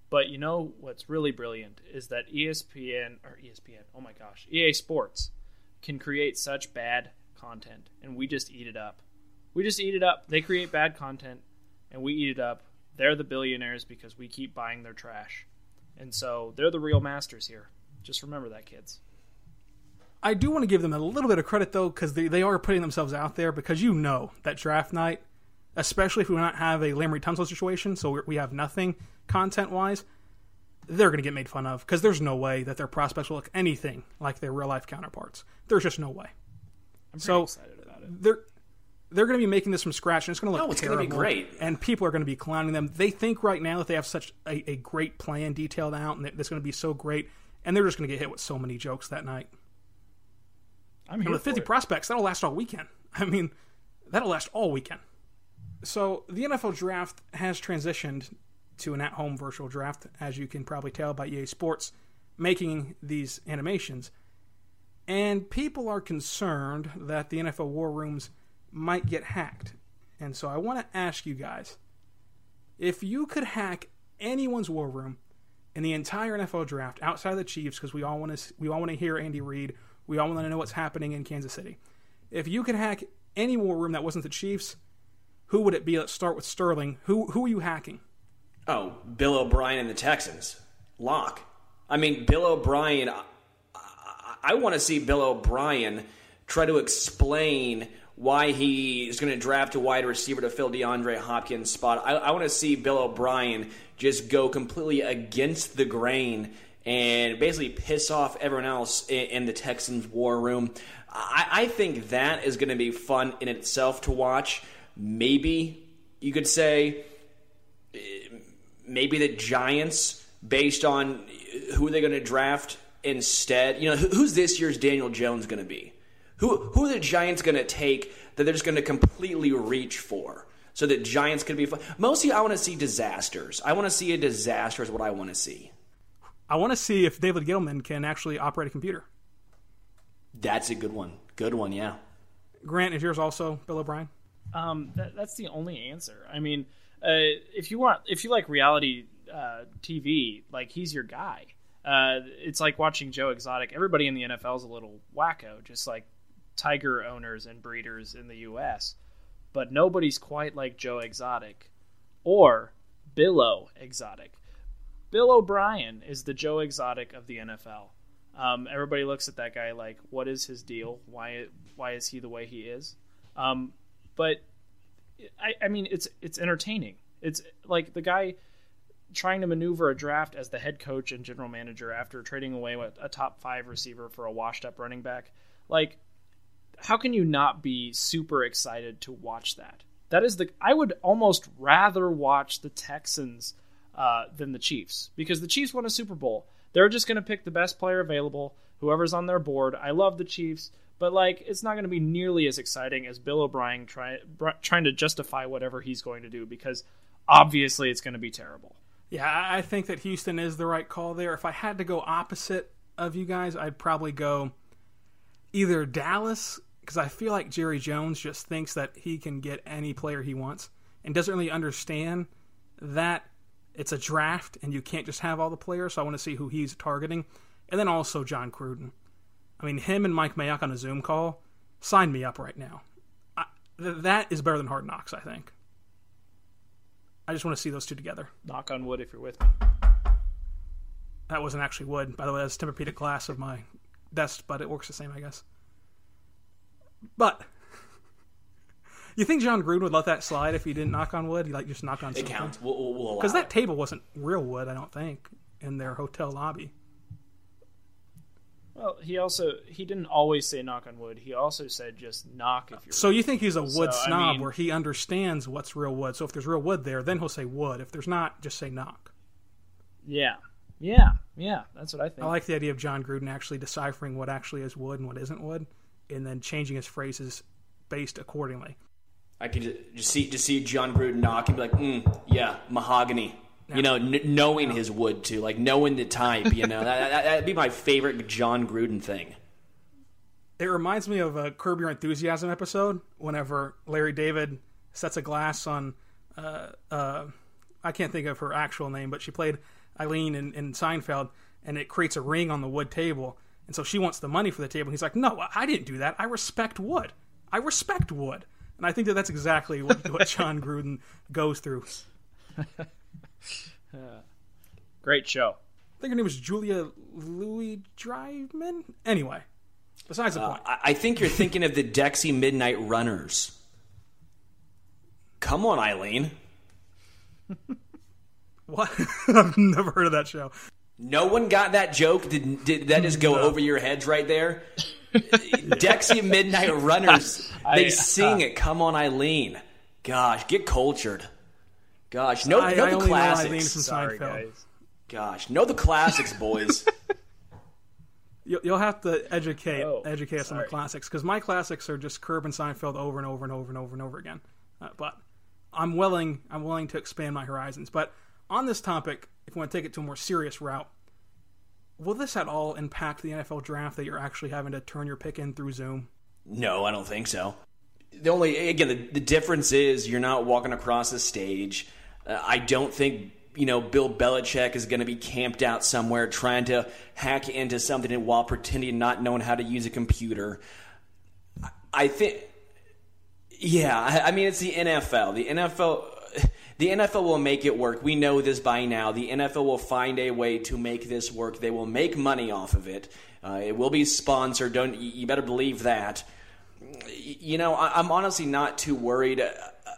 S3: But you know what's really brilliant is that ESPN or ESPN, oh my gosh, EA Sports can create such bad content and we just eat it up. We just eat it up. They create bad content and we eat it up. They're the billionaires because we keep buying their trash. And so they're the real masters here. Just remember that, kids.
S1: I do want to give them a little bit of credit though, because they, they are putting themselves out there. Because you know that draft night, especially if we do not have a Laremy Tunsil situation, so we- we have nothing content wise, they're going to get made fun of because there's no way that their prospects will look anything like their real life counterparts. There's just no way.
S3: I'm
S1: So-
S3: excited about it.
S1: They're they're going to be making this from scratch, and it's going to look
S2: No, it's gonna be great.
S1: and people are going to be clowning them. They think right now that they have such a, a great plan detailed out, and that it's going to be so great, and they're just going to get hit with so many jokes that night.
S3: I'm here
S1: And with
S3: for
S1: 50
S3: it.
S1: prospects, that'll last all weekend. I mean, that'll last all weekend. So the NFL draft has transitioned to an at-home virtual draft, as you can probably tell by EA Sports making these animations. And people are concerned that the NFL war rooms might get hacked. And so I want to ask you guys, if you could hack anyone's war room in the entire NFL draft outside of the Chiefs, because we all want to we all want to hear Andy Reid, we all want to know what's happening in Kansas City. If you could hack any war room that wasn't the Chiefs, who would it be? Let's start with Sterling. Who who are you hacking?
S2: Oh, Bill O'Brien and the Texans. Lock. I mean, Bill O'Brien. I, I, I want to see Bill O'Brien try to explain why he is going to draft a wide receiver to fill DeAndre Hopkins' spot. I, I want to see Bill O'Brien just go completely against the grain and basically piss off everyone else in, the Texans' war room. I, I think that is going to be fun in itself to watch. Maybe you could say eh, maybe the Giants, based on who they're going to draft instead. You know, who's this year's Daniel Jones going to be? Who who are the Giants going to take that they're just going to completely reach for? So that Giants could be fun. Mostly, I want to see disasters. I want to see a disaster is what I want to see.
S1: I want to see if David Gettleman can actually operate a computer.
S2: That's a good one. Good one, yeah.
S1: Grant, is yours also Bill O'Brien?
S3: Um, that, that's the only answer. I mean, uh, if you want, if you like reality uh, TV, like he's your guy. Uh, it's like watching Joe Exotic. Everybody in the NFL is a little wacko, just like tiger owners and breeders in the U.S. But nobody's quite like Joe Exotic or Billo Exotic. Bill O'Brien is the Joe Exotic of the NFL. Um, everybody looks at that guy like, what is his deal? Why why is he the way he is? Um, but I, I mean, it's it's entertaining. It's like the guy trying to maneuver a draft as the head coach and general manager after trading away a top five receiver for a washed up running back. Like, how can you not be super excited to watch that? That is the I would almost rather watch the Texans uh, than the Chiefs because the Chiefs won a Super Bowl. They're just going to pick the best player available, whoever's on their board. I love the Chiefs, but like it's not going to be nearly as exciting as Bill O'Brien try, trying to justify whatever he's going to do because obviously it's going to be terrible.
S1: Yeah, I think that Houston is the right call there. If I had to go opposite of you guys, I'd probably go either Dallas because I feel like Jerry Jones just thinks that he can get any player he wants and doesn't really understand that it's a draft and you can't just have all the players. So I want to see who he's targeting, and then also John Gruden. I mean, him and Mike Mayock on a Zoom call, sign me up right now. I, th- that is better than Hard Knocks. I think. I just want to see those two together.
S3: Knock on wood if you're with me.
S1: That wasn't actually wood, by the way. That's Tempur-Pedic glass of my desk, but it works the same, I guess. But you think John Gruden would let that slide if he didn't knock on wood? He like just knock on
S2: It
S1: something
S2: counts. We'll, we'll, we'll allow
S1: because that
S2: it.
S1: table wasn't real wood. I don't think in their hotel lobby.
S3: Well, he also he didn't always say knock on wood. He also said just knock if you're.
S1: So you think he's a wood
S3: So, I
S1: snob
S3: mean-
S1: where he understands what's real wood. So if there's real wood there, then he'll say wood. If there's not, just say knock.
S3: yeah, yeah, yeah. That's what I think.
S1: I like the idea of John Gruden actually deciphering what actually is wood and what isn't wood, and then changing his phrases based accordingly.
S2: I can just, see just see John Gruden knock and be like, mm, yeah, mahogany. You know, n- knowing his wood too, like knowing the type. You know, that, that'd be my favorite John Gruden thing.
S1: It reminds me of a Curb Your Enthusiasm episode. Whenever Larry David sets a glass on, uh, uh, I can't think of her actual name, but she played Eileen in, in Seinfeld, and it creates a ring on the wood table. And so she wants the money for the table. And he's like, "No, I didn't do that. I respect wood. I respect wood." And I think that that's exactly what, what John Gruden goes through.
S3: Great show.
S1: I think her name was Julia Louis Driveman. Anyway, besides the uh, point.
S2: I, I think you're thinking of the Dexy Midnight Runners. Come on, Eileen.
S1: What? I've never heard of that show.
S2: No one got that joke. Did, did that just go over your heads right there? Dexy Midnight Runners. They
S3: I-
S2: sing it. Come on, Eileen. Gosh, get cultured. Gosh, know,
S1: I,
S2: know
S1: I
S2: the
S1: only know
S2: classics.
S1: From
S3: Sorry,
S1: Seinfeld.
S3: guys.
S2: Gosh, know the classics, boys.
S1: You- You'll have to educate
S3: Oh,
S1: educate us on the classics because my classics are just Curb and Seinfeld over and over and over and over and over again. Uh, but I'm willing I'm willing to expand my horizons. But on this topic, if we want to take it to a more serious route, will this at all impact the NFL draft that you're actually having to turn your pick in through Zoom?
S2: No, I don't think so. The only again, the, the difference is you're not walking across the stage. Uh, I don't think you know Bill Belichick is going to be camped out somewhere trying to hack into something while pretending not knowing how to use a computer. I- think, yeah, I, I mean it's the NFL. The NFL. The NFL will make it work. We know this by now. The NFL will find a way to make this work. They will make money off of it. Uh, it will be sponsored. Don't you better believe that you know, I, I'm honestly not too worried uh,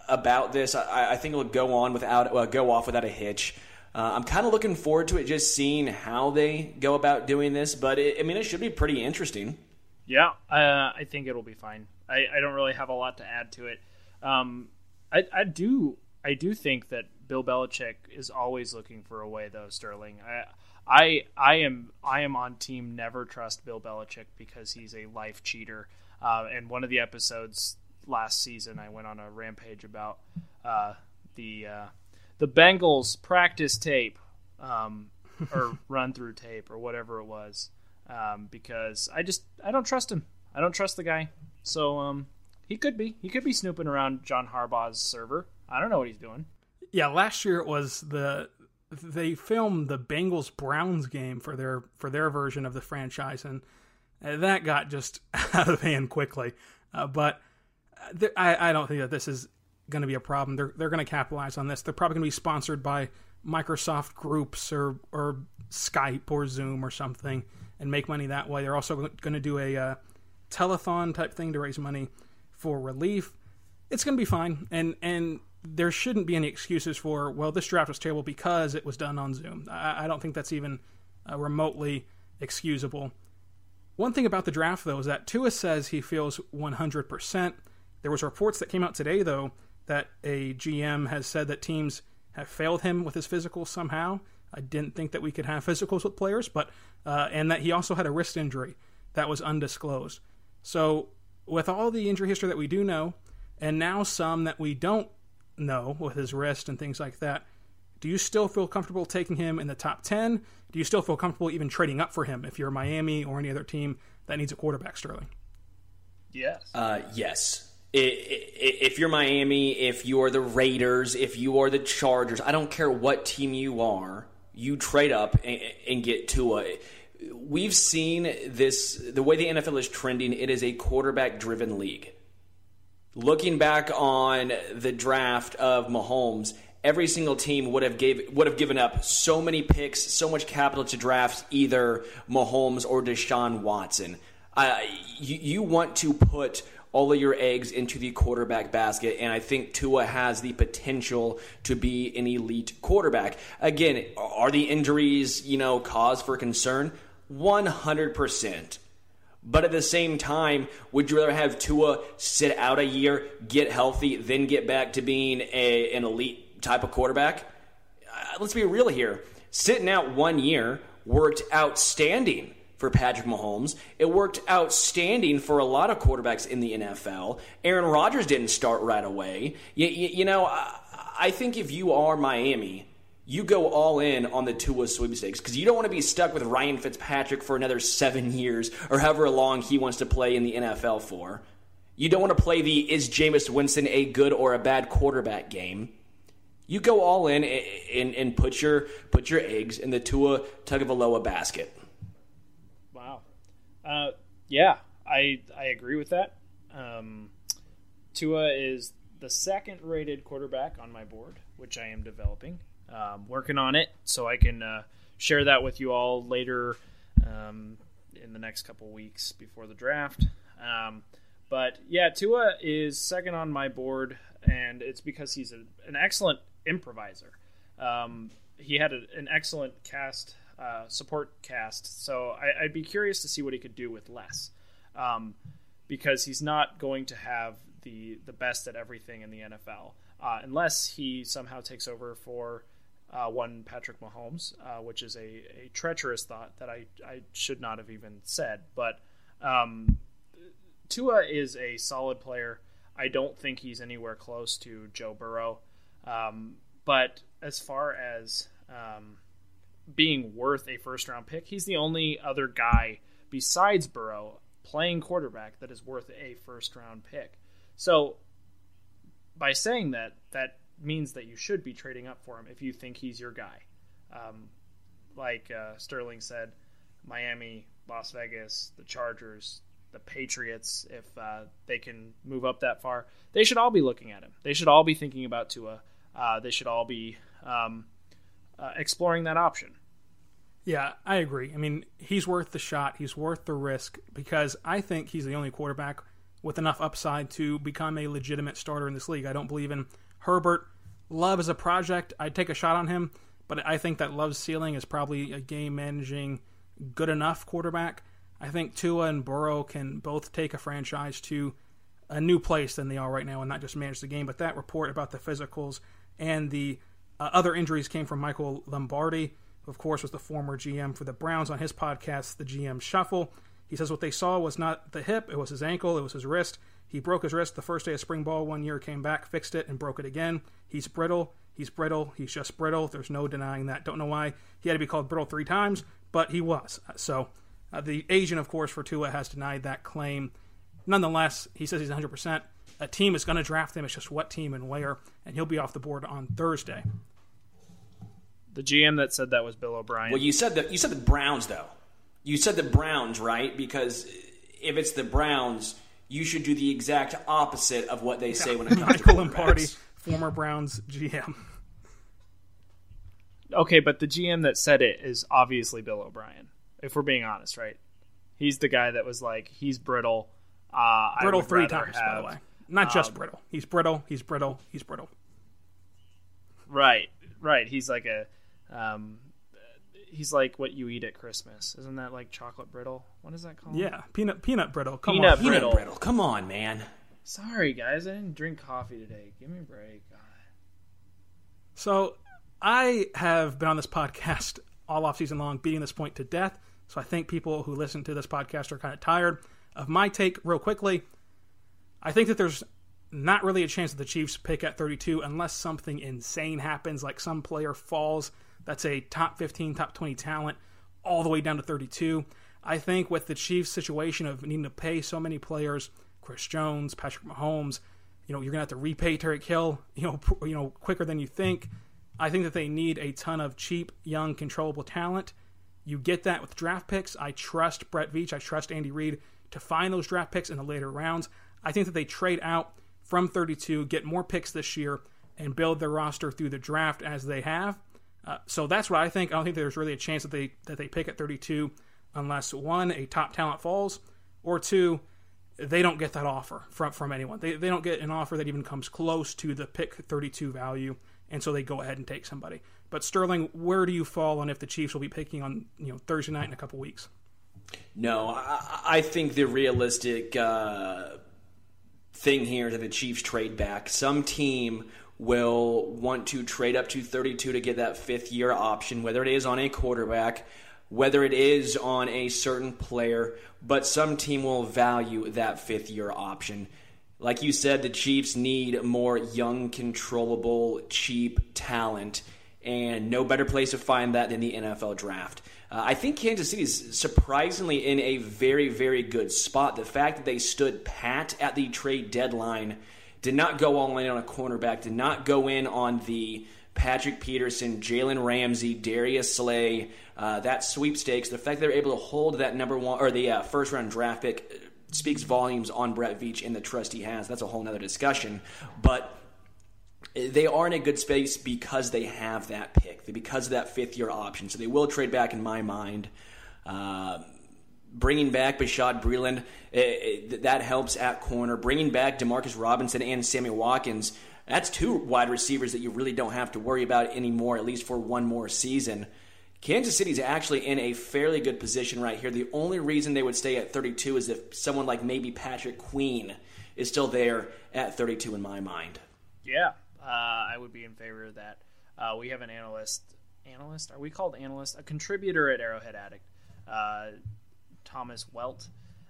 S2: about this. I, I think it'll go on without uh, go off without a hitch. Uh, I'm kind of looking forward to it, just seeing how they go about doing this. But it, I mean, it should be pretty interesting.
S3: Yeah, uh, I think it'll be fine. I, I don't really have a lot to add to it. Um, I, I do I do think that Bill Belichick is always looking for a way, though. Sterling, I I I am I am on team never trust Bill Belichick because he's a life cheater. Uh, and one of the episodes last season, I went on a rampage about uh, the uh, the Bengals practice tape um, or run through tape or whatever it was um, because I just I don't trust him. I don't trust the guy. So um, he could be he could be snooping around John Harbaugh's server. I don't know what he's doing.
S1: Yeah, last year it was the they filmed the Bengals Browns game for their for their version of the franchise, and that got just out of hand quickly. Uh, but uh, th- I, I don't think that this is going to be a problem. They're they're going to capitalize on this. They're probably going to be sponsored by Microsoft Groups or or Skype or Zoom or something, and make money that way. They're also going to do a uh, telethon type thing to raise money for relief. It's going to be fine, and and there shouldn't be any excuses for well, this draft was terrible because it was done on Zoom. I, I don't think that's even uh, remotely excusable. One thing about the draft, though, is that Tua says he feels 100%. There was reports that came out today, though, that a GM has said that teams have failed him with his physical somehow. I didn't think that we could have physicals with players, but uh, and that he also had a wrist injury that was undisclosed. So, with all the injury history that we do know, and now some that we don't know with his wrist and things like that, do you still feel comfortable taking him in the top 10? Do you still feel comfortable even trading up for him if you're Miami or any other team that needs a quarterback, Sterling?
S3: Yes.
S2: Uh, yes. I- I- If you're Miami, if you're the Raiders, if you are the Chargers, I don't care what team you are, you trade up and, and get Tua. We've seen this, the way the NFL is trending, it is a quarterback driven league. Looking back on the draft of Mahomes, every single team would have gave would have given up so many picks, so much capital to draft either Mahomes or Deshaun Watson. Uh, you, you want to put all of your eggs into the quarterback basket, and I think Tua has the potential to be an elite quarterback. Again, are the injuries, you know, cause for concern? 100%. But at the same time, would you rather have Tua sit out a year, get healthy, then get back to being a, an elite type of quarterback? Uh, let's be real here. Sitting out one year worked outstanding for Patrick Mahomes. It worked outstanding for a lot of quarterbacks in the NFL. Aaron Rodgers didn't start right away. You, you, you know, I, I think if you are Miami, you go all in on the Tua sweepstakes because you don't want to be stuck with Ryan Fitzpatrick for another seven years or however long he wants to play in the NFL for. You don't want to play the is Jameis Winston a good or a bad quarterback game. You go all in and, and put your put your eggs in the Tua Tagovailoa basket.
S3: Wow, uh, yeah, I I agree with that. Um, Tua is the second rated quarterback on my board, which I am developing, um, working on it, so I can uh, share that with you all later um, in the next couple weeks before the draft. Um, but yeah, Tua is second on my board, and it's because he's a, an excellent improviser. Um, he had a, an excellent cast uh, support cast. So I, would be curious to see what he could do with less, um, because he's not going to have the the best at everything in the NFL uh, unless he somehow takes over for uh, one Patrick Mahomes, uh, which is a, a treacherous thought that I I should not have even said. But um, Tua is a solid player. I don't think he's anywhere close to Joe Burrow. Um, but as far as um, being worth a first round pick. He's the only other guy besides Burrow playing quarterback that is worth a first round pick. So by saying that, that means that you should be trading up for him if you think he's your guy. Um, like uh, Sterling said, Miami, Las Vegas, the Chargers, the Patriots, if uh, they can move up that far, they should all be looking at him. They should all be thinking about Tua. Uh, they should all be um, uh, exploring that option.
S1: Yeah, I agree. I mean, he's worth the shot. He's worth the risk because I think he's the only quarterback with enough upside to become a legitimate starter in this league. I don't believe in Herbert. Love is a project. I'd take a shot on him, but I think that Love's ceiling is probably a game managing, good enough quarterback. I think Tua and Burrow can both take a franchise to a new place than they are right now and not just manage the game. But that report about the physicals and the uh, other injuries came from Michael Lombardi who, of course, was the former GM for the Browns on his podcast, The GM Shuffle. He says what they saw was not the hip, it was his ankle, it was his wrist. He broke his wrist the first day of spring ball one year, came back, fixed it, and broke it again. He's brittle. He's brittle. He's just brittle. There's no denying that. Don't know why he had to be called brittle three times, but he was. So uh, the agent, of course, for Tua has denied that claim. Nonetheless, he says he's 100%. A team is going to draft him. It's just what team and where, and he'll be off the board on Thursday.
S3: The GM that said that was Bill O'Brien.
S2: Well, you said that you said the Browns though. You said the Browns, right? Because if it's the Browns, you should do the exact opposite of what they say when it comes
S1: Michael to Lombardi, former Browns GM.
S3: Okay, but the GM that said it is obviously Bill O'Brien. If we're being honest, right? He's the guy that was like, he's brittle. Uh,
S1: brittle three times, have, by the way. Not um, just brittle. He's brittle. He's brittle. He's brittle.
S3: Right, right. He's like a um, he's like what you eat at Christmas. Isn't that like chocolate brittle? What is that called?
S1: Yeah, peanut peanut brittle. Come
S3: peanut
S1: on,
S3: brittle.
S2: peanut brittle. Come on, man.
S3: Sorry, guys, I didn't drink coffee today. Give me a break. God.
S1: So I have been on this podcast all off season long, beating this point to death. So I think people who listen to this podcast are kind of tired of my take. Real quickly, I think that there's not really a chance that the Chiefs pick at 32 unless something insane happens, like some player falls that's a top 15, top 20 talent, all the way down to 32. I think with the Chiefs' situation of needing to pay so many players, Chris Jones, Patrick Mahomes, you know, you're gonna have to repay Tyreek Hill, you know, you know, quicker than you think. I think that they need a ton of cheap, young, controllable talent. You get that with draft picks. I trust Brett Veach. I trust Andy Reid to find those draft picks in the later rounds. I think that they trade out from 32, get more picks this year, and build their roster through the draft as they have. Uh, so that's what I think. I don't think there's really a chance that they that they pick at 32 unless one a top talent falls, or two they don't get that offer from from anyone. They they don't get an offer that even comes close to the pick 32 value, and so they go ahead and take somebody. But Sterling, where do you fall on if the Chiefs will be picking on you know Thursday night in a couple weeks?
S2: No, I, I think the realistic uh, thing here that the Chiefs trade back. Some team will want to trade up to 32 to get that fifth year option, whether it is on a quarterback, whether it is on a certain player, but some team will value that fifth year option. Like you said, the Chiefs need more young, controllable, cheap talent, and no better place to find that than the NFL draft. Uh, I think Kansas City is surprisingly in a very, very good spot. The fact that they stood pat at the trade deadline, did not go all in on a cornerback, did not go in on the Patrick Peterson, Jalen Ramsey, Darius Slay, uh, that sweepstakes. The fact they're able to hold that number one or the uh, first round draft pick uh, speaks volumes on Brett Veach and the trust he has. That's a whole other discussion. But they are in a good space because they have that pick, because of that fifth year option. So they will trade back, in my mind. Uh, bringing back Bashaud Breeland, it, it, that helps at corner. Bringing back Demarcus Robinson and Sammy Watkins, that's two wide receivers that you really don't have to worry about anymore, at least for one more season. Kansas City's actually in a fairly good position right here. The only reason they would stay at 32 is if someone like maybe Patrick Queen is still there at 32 in my mind.
S3: Yeah, uh, I would be in favor of that. Uh, we have an analyst. Analyst? Are we called analyst? A contributor at Arrowhead Addict, uh, Thomas Welt.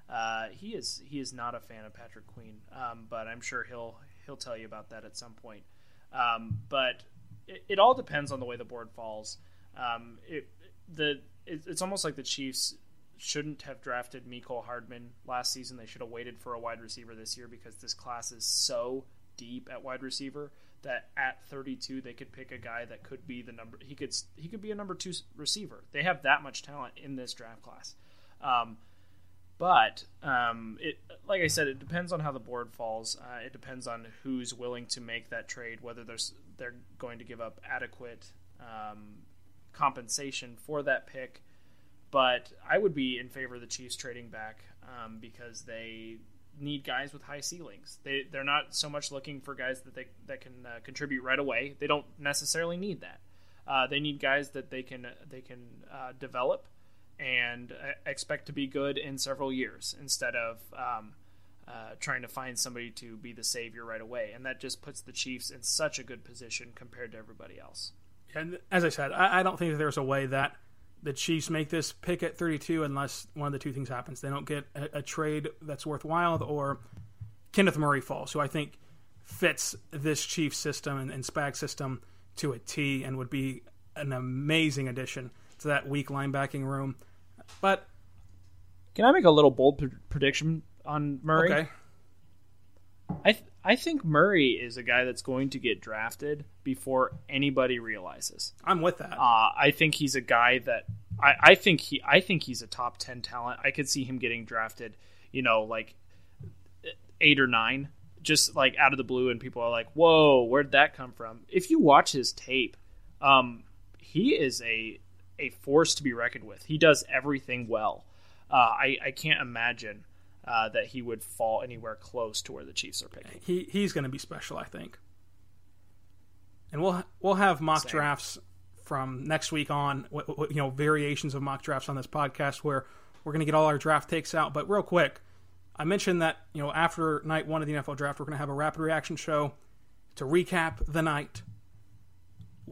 S3: Uh, he is he is not a fan of Patrick Queen, um, but I'm sure he'll he'll tell you about that at some point. Um, but it, it, all depends on the way the board falls. Um, it the it, it's almost like the Chiefs shouldn't have drafted Mecole Hardman last season. They should have waited for a wide receiver this year because this class is so deep at wide receiver that at 32 they could pick a guy that could be the number he could he could be a number two receiver. They have that much talent in this draft class. Um, but um, it, like I said, it depends on how the board falls. Uh, it depends on who's willing to make that trade, whether there's they're going to give up adequate um, compensation for that pick. But I would be in favor of the Chiefs trading back um, because they need guys with high ceilings. They they're not so much looking for guys that they that can uh, contribute right away. They don't necessarily need that. Uh, they need guys that they can they can uh, develop and uh, expect to be good in several years instead of um, uh, trying to find somebody to be the savior right away. And that just puts the Chiefs in such a good position compared to everybody else.
S1: And as I said, I, I don't think there's a way that the Chiefs make this pick at 32 unless one of the two things happens. They don't get a, a trade that's worthwhile, or Kenneth Murray falls, who I think fits this Chiefs system and, and system to a T and would be an amazing addition to that weak linebacking room. But
S3: can I make a little bold prediction on Murray?
S1: Okay.
S3: I th- I think Murray is a guy that's going to get drafted before anybody realizes.
S1: I'm with that.
S3: Uh, I think he's a guy that I, I think he I think he's a top ten talent. I could see him getting drafted, you know, like eight or nine, just like out of the blue, and people are like, "Whoa, where'd that come from?" If you watch his tape, um, he is a a force to be reckoned with. He does everything well. Uh, I I can't imagine uh, that he would fall anywhere close to where the Chiefs are picking.
S1: He he's going to be special, I think. And we'll we'll have mock Same. drafts from next week on, you know, variations of mock drafts on this podcast where we're going to get all our draft takes out. But real quick, I mentioned that you know after night one of the NFL draft, we're going to have a rapid reaction show to recap the night.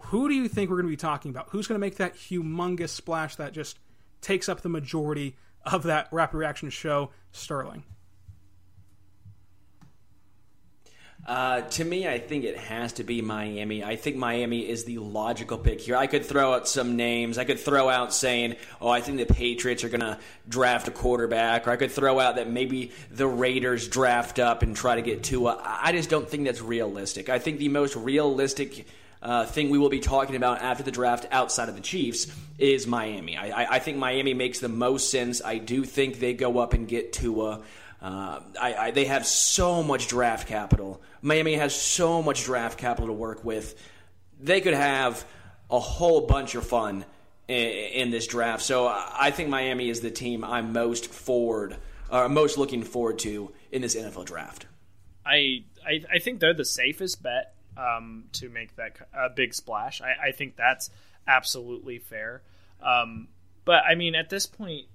S1: Who do you think we're going to be talking about? Who's going to make that humongous splash that just takes up the majority of that rapid reaction show, Sterling?
S2: Uh, to me, I think it has to be Miami. I think Miami is the logical pick here. I could throw out some names. I could throw out saying, oh, I think the Patriots are going to draft a quarterback, or I could throw out that maybe the Raiders draft up and try to get Tua. I just don't think that's realistic. I think the most realistic uh, thing we will be talking about after the draft outside of the Chiefs is Miami. I, I, think Miami makes the most sense. I do think they go up and get Tua. Uh, I, I, they have so much draft capital. Miami has so much draft capital to work with. They could have a whole bunch of fun in, in this draft. So I think Miami is the team I'm most forward, or most looking forward to in this NFL draft.
S3: I I, I think they're the safest bet um, to make that a big splash. I, I, think that's absolutely fair. Um, but I mean, at this point,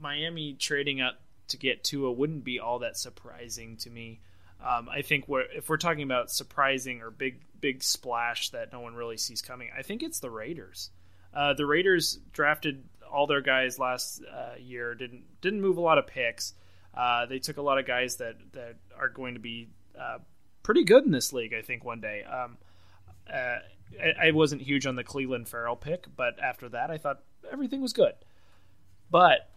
S3: Miami trading up to get Tua wouldn't be all that surprising to me. Um, I think we're, if we're talking about surprising or big big splash that no one really sees coming, I think it's the Raiders. Uh, the Raiders drafted all their guys last uh, year. didn't didn't move a lot of picks. Uh, they took a lot of guys that that are going to be uh, pretty good in this league. I think one day. Um, uh, I, I, wasn't huge on the Clelin Ferrell pick, but after that, I thought everything was good. But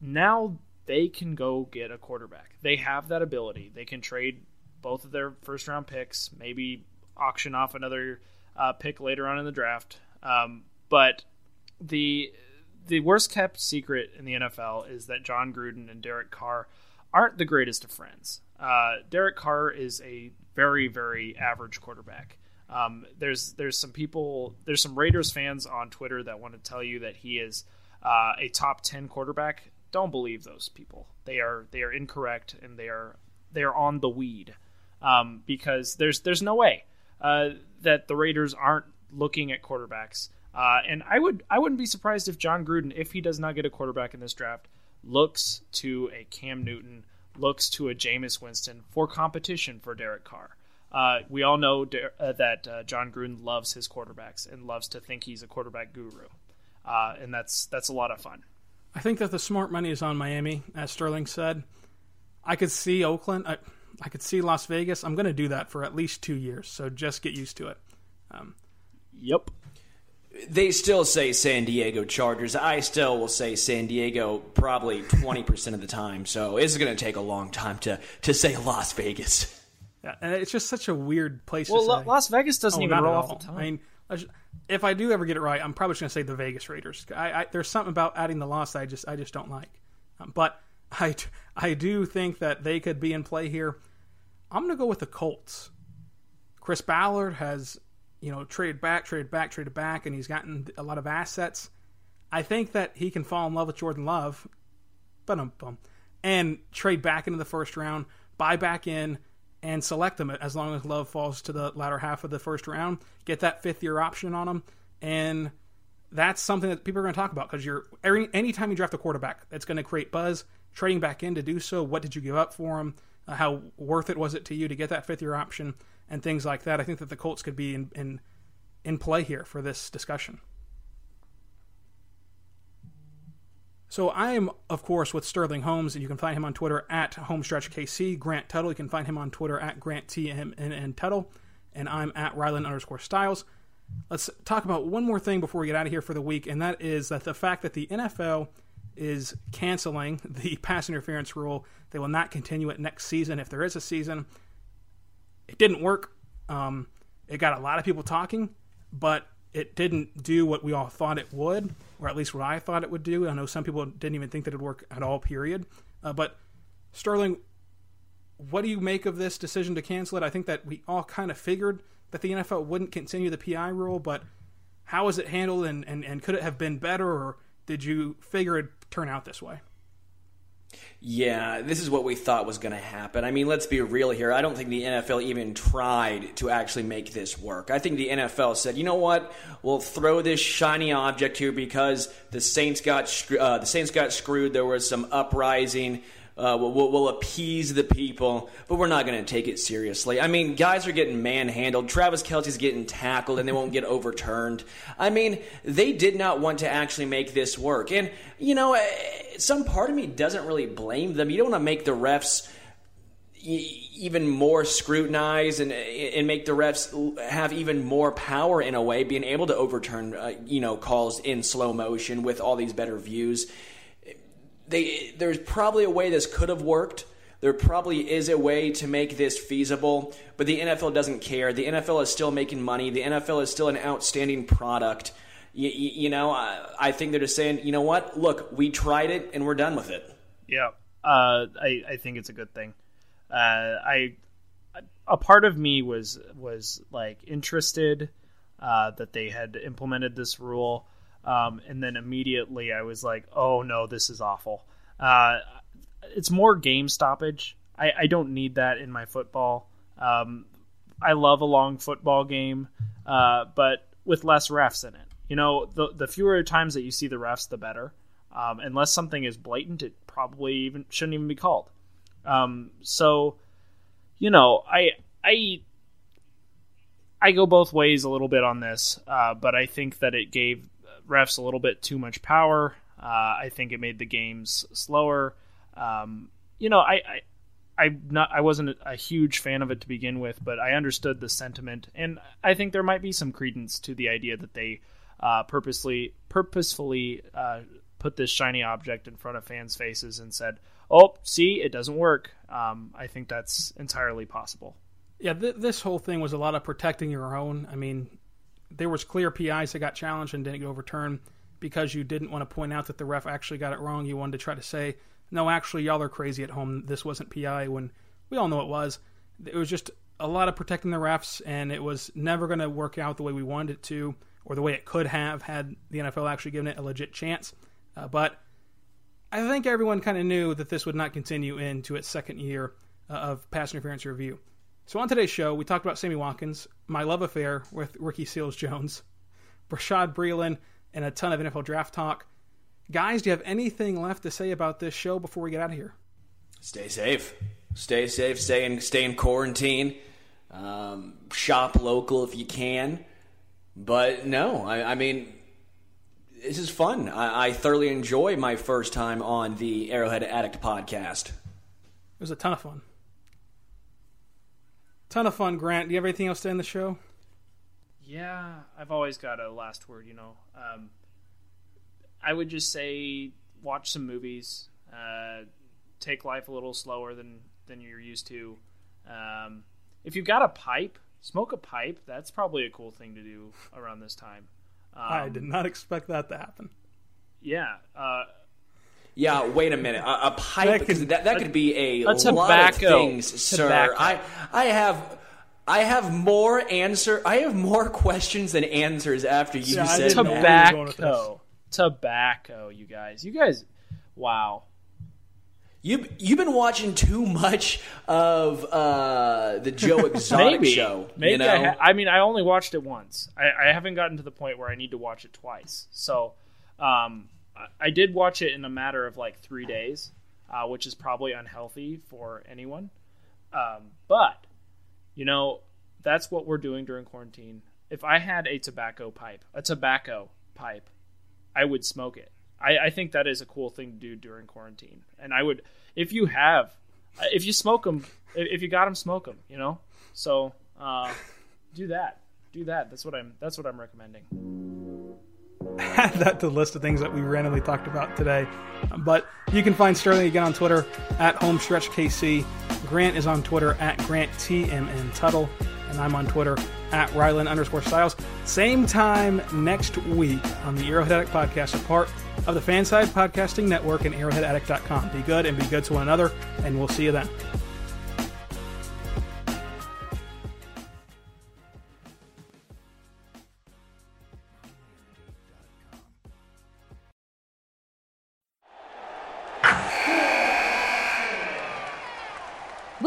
S3: now they can go get a quarterback. They have that ability. They can trade both of their first round picks, maybe auction off another uh, pick later on in the draft. Um, but the the worst kept secret in the NFL is that John Gruden and Derek Carr aren't the greatest of friends. Uh, Derek Carr is a very very average quarterback. Um, there's there's some people there's some Raiders fans on Twitter that want to tell you that he is uh, a top ten quarterback. Don't believe those people. They are they are incorrect and they are they are on the weed um, because there's there's no way uh, that the Raiders aren't looking at quarterbacks. Uh, and I would I wouldn't be surprised if John Gruden, if he does not get a quarterback in this draft, looks to a Cam Newton, looks to a Jameis Winston for competition for Derek Carr. Uh, we all know De- uh, that uh, Jon Gruden loves his quarterbacks and loves to think he's a quarterback guru, uh, and that's that's a lot of fun.
S1: I think that the smart money is on Miami, as Sterling said. I could see Oakland. I, I could see Las Vegas. I'm going to do that for at least two years, so just get used to it. Um,
S3: yep.
S2: They still say San Diego Chargers. I still will say San Diego probably 20% of the time. So it's going to take a long time to, to say Las Vegas.
S1: Yeah, and it's just such a weird place
S3: well,
S1: to
S3: say. Las Vegas doesn't
S1: oh,
S3: even roll off the tongue.
S1: I mean, if I do ever get it right, I'm probably just going to say the Vegas Raiders. I, I, there's something about adding the loss that I just I just don't like. Um, but I, I do think that they could be in play here. I'm going to go with the Colts. Chris Ballard has, you know, traded back, traded back, traded back, and he's gotten a lot of assets. I think that he can fall in love with Jordan Love, but um, and trade back into the first round, buy back in, and select them as long as Love falls to the latter half of the first round. Get that fifth year option on them, and that's something that people are going to talk about because you're every anytime you draft a quarterback, it's going to create buzz. Trading back in to do so, what did you give up for him? Uh, how worth it was it to you to get that fifth year option and things like that? I think that the Colts could be in in, in play here for this discussion. So I am, of course, with Sterling Holmes, and you can find him on Twitter at HomestretchKC. Grant Tuttle, you can find him on Twitter at GrantTMN and Tuttle, and I'm at Rylan underscore Stiles. Let's talk about one more thing before we get out of here for the week, and that is that the fact that the NFL is canceling the pass interference rule. They will not continue it next season if there is a season. It didn't work. Um, it got a lot of people talking, but it didn't do what we all thought it would, or at least what I thought it would do. I know some people didn't even think that it would work at all, period. Uh, but Sterling, what do you make of this decision to cancel it? I think that we all kind of figured that the NFL wouldn't continue the PI rule, but how was it handled and, and, and could it have been better, or did you figure it'd turn out this way?
S2: Yeah, this is what we thought was going to happen. I mean, let's be real here. I don't think the NFL even tried to actually make this work. I think the NFL said, "You know what? We'll throw this shiny object here because the Saints got uh, the Saints got screwed. There was some uprising uh, we'll, we'll, appease the people, but we're not going to take it seriously. I mean, guys are getting manhandled. Travis Kelce's getting tackled, and they won't get overturned. I mean, they did not want to actually make this work. And, you know, eh, some part of me doesn't really blame them. You don't want to make the refs even more scrutinized and and make the refs have even more power in a way, being able to overturn uh, you know calls in slow motion with all these better views they there's probably a way this could have worked. There probably is a way to make this feasible, but the NFL doesn't care. The NFL is still making money. The NFL is still an outstanding product. You, you know, I, I think they're just saying, you know what? Look, we tried it and we're done with it.
S3: Yeah. Uh, I I think it's a good thing. Uh, I a part of me was was like interested uh, that they had implemented this rule, um, and then immediately I was like, oh no, this is awful. Uh, it's more game stoppage. I, I don't need that in my football. Um, I love a long football game, uh, but with less refs in it. You know, the the fewer times that you see the refs, the better. Um, unless something is blatant, it probably even shouldn't even be called. Um, so, you know, I I I go both ways a little bit on this, uh, but I think that it gave refs a little bit too much power. Uh, I think it made the games slower. Um, you know, I, I I not I wasn't a huge fan of it to begin with, but I understood the sentiment, and I think there might be some credence to the idea that they uh, purposely purposefully uh, put this shiny object in front of fans' faces and said, "Oh, see, it doesn't work." Um, I think that's entirely possible.
S1: Yeah, th- this whole thing was a lot of protecting your own. I mean, there was clear PIs that got challenged and didn't get overturned because you didn't want to point out that the ref actually got it wrong. You wanted to try to say no, actually, y'all are crazy at home. This wasn't PI when we all know it was. It was just a lot of protecting the refs, and it was never going to work out the way we wanted it to, or the way it could have had the NFL actually given it a legit chance. Uh, but I think everyone kind of knew that this would not continue into its second year uh, of pass interference review. So on today's show, we talked about Sammy Watkins, my love affair with Ricky Seals Jones, Bashaud Breeland, and a ton of NFL draft talk. Guys, do you have anything left to say about this show before we get out of here?
S2: Stay safe. Stay safe. Stay in, stay in quarantine. Um, shop local if you can. But no, I, I mean, this is fun. I, I, thoroughly enjoy my first time on the Arrowhead Addict podcast. It
S1: was a ton of fun. Ton of fun, Grant. Do you have anything else to end the show?
S3: Yeah, I've always got a last word, you know. Um, I would just say watch some movies. Uh, take life a little slower than than you're used to. Um, if you've got a pipe, smoke a pipe. That's probably a cool thing to do around this time.
S1: Um, I did not expect that to happen.
S3: Yeah. Uh,
S2: yeah, wait a minute. A, a pipe that could, that, that could be a,
S3: a tobacco, lot
S2: of things, tobacco. sir. I I have I have more answer. I have more questions than answers after you yeah, said
S3: tobacco tobacco, you guys. You guys, wow.
S2: You you've been watching too much of uh, the Joe Exotic
S3: maybe,
S2: show.
S3: Maybe
S2: you know?
S3: I, ha- I, mean, I only watched it once. I, I, haven't gotten to the point where I need to watch it twice. So, um, I, I, did watch it in a matter of like three days, uh, which is probably unhealthy for anyone. Um, but you know, that's what we're doing during quarantine. If I had a tobacco pipe, a tobacco pipe I would smoke it. I, I think that is a cool thing to do during quarantine. And I would, if you have, if you smoke them, if you got them, smoke them. You know, so uh, do that. Do that. That's what I'm. That's what I'm recommending.
S1: Add that to the list of things that we randomly talked about today. But you can find Sterling again on Twitter at HomestretchKC. Grant is on Twitter at GrantTMN Tuttle and I'm on Twitter at Rylan underscore Stiles. Same time next week on the Arrowhead Addict podcast, a part of the FanSided Podcasting Network and arrowheadaddict.com. Be good and be good to one another, and we'll see you then.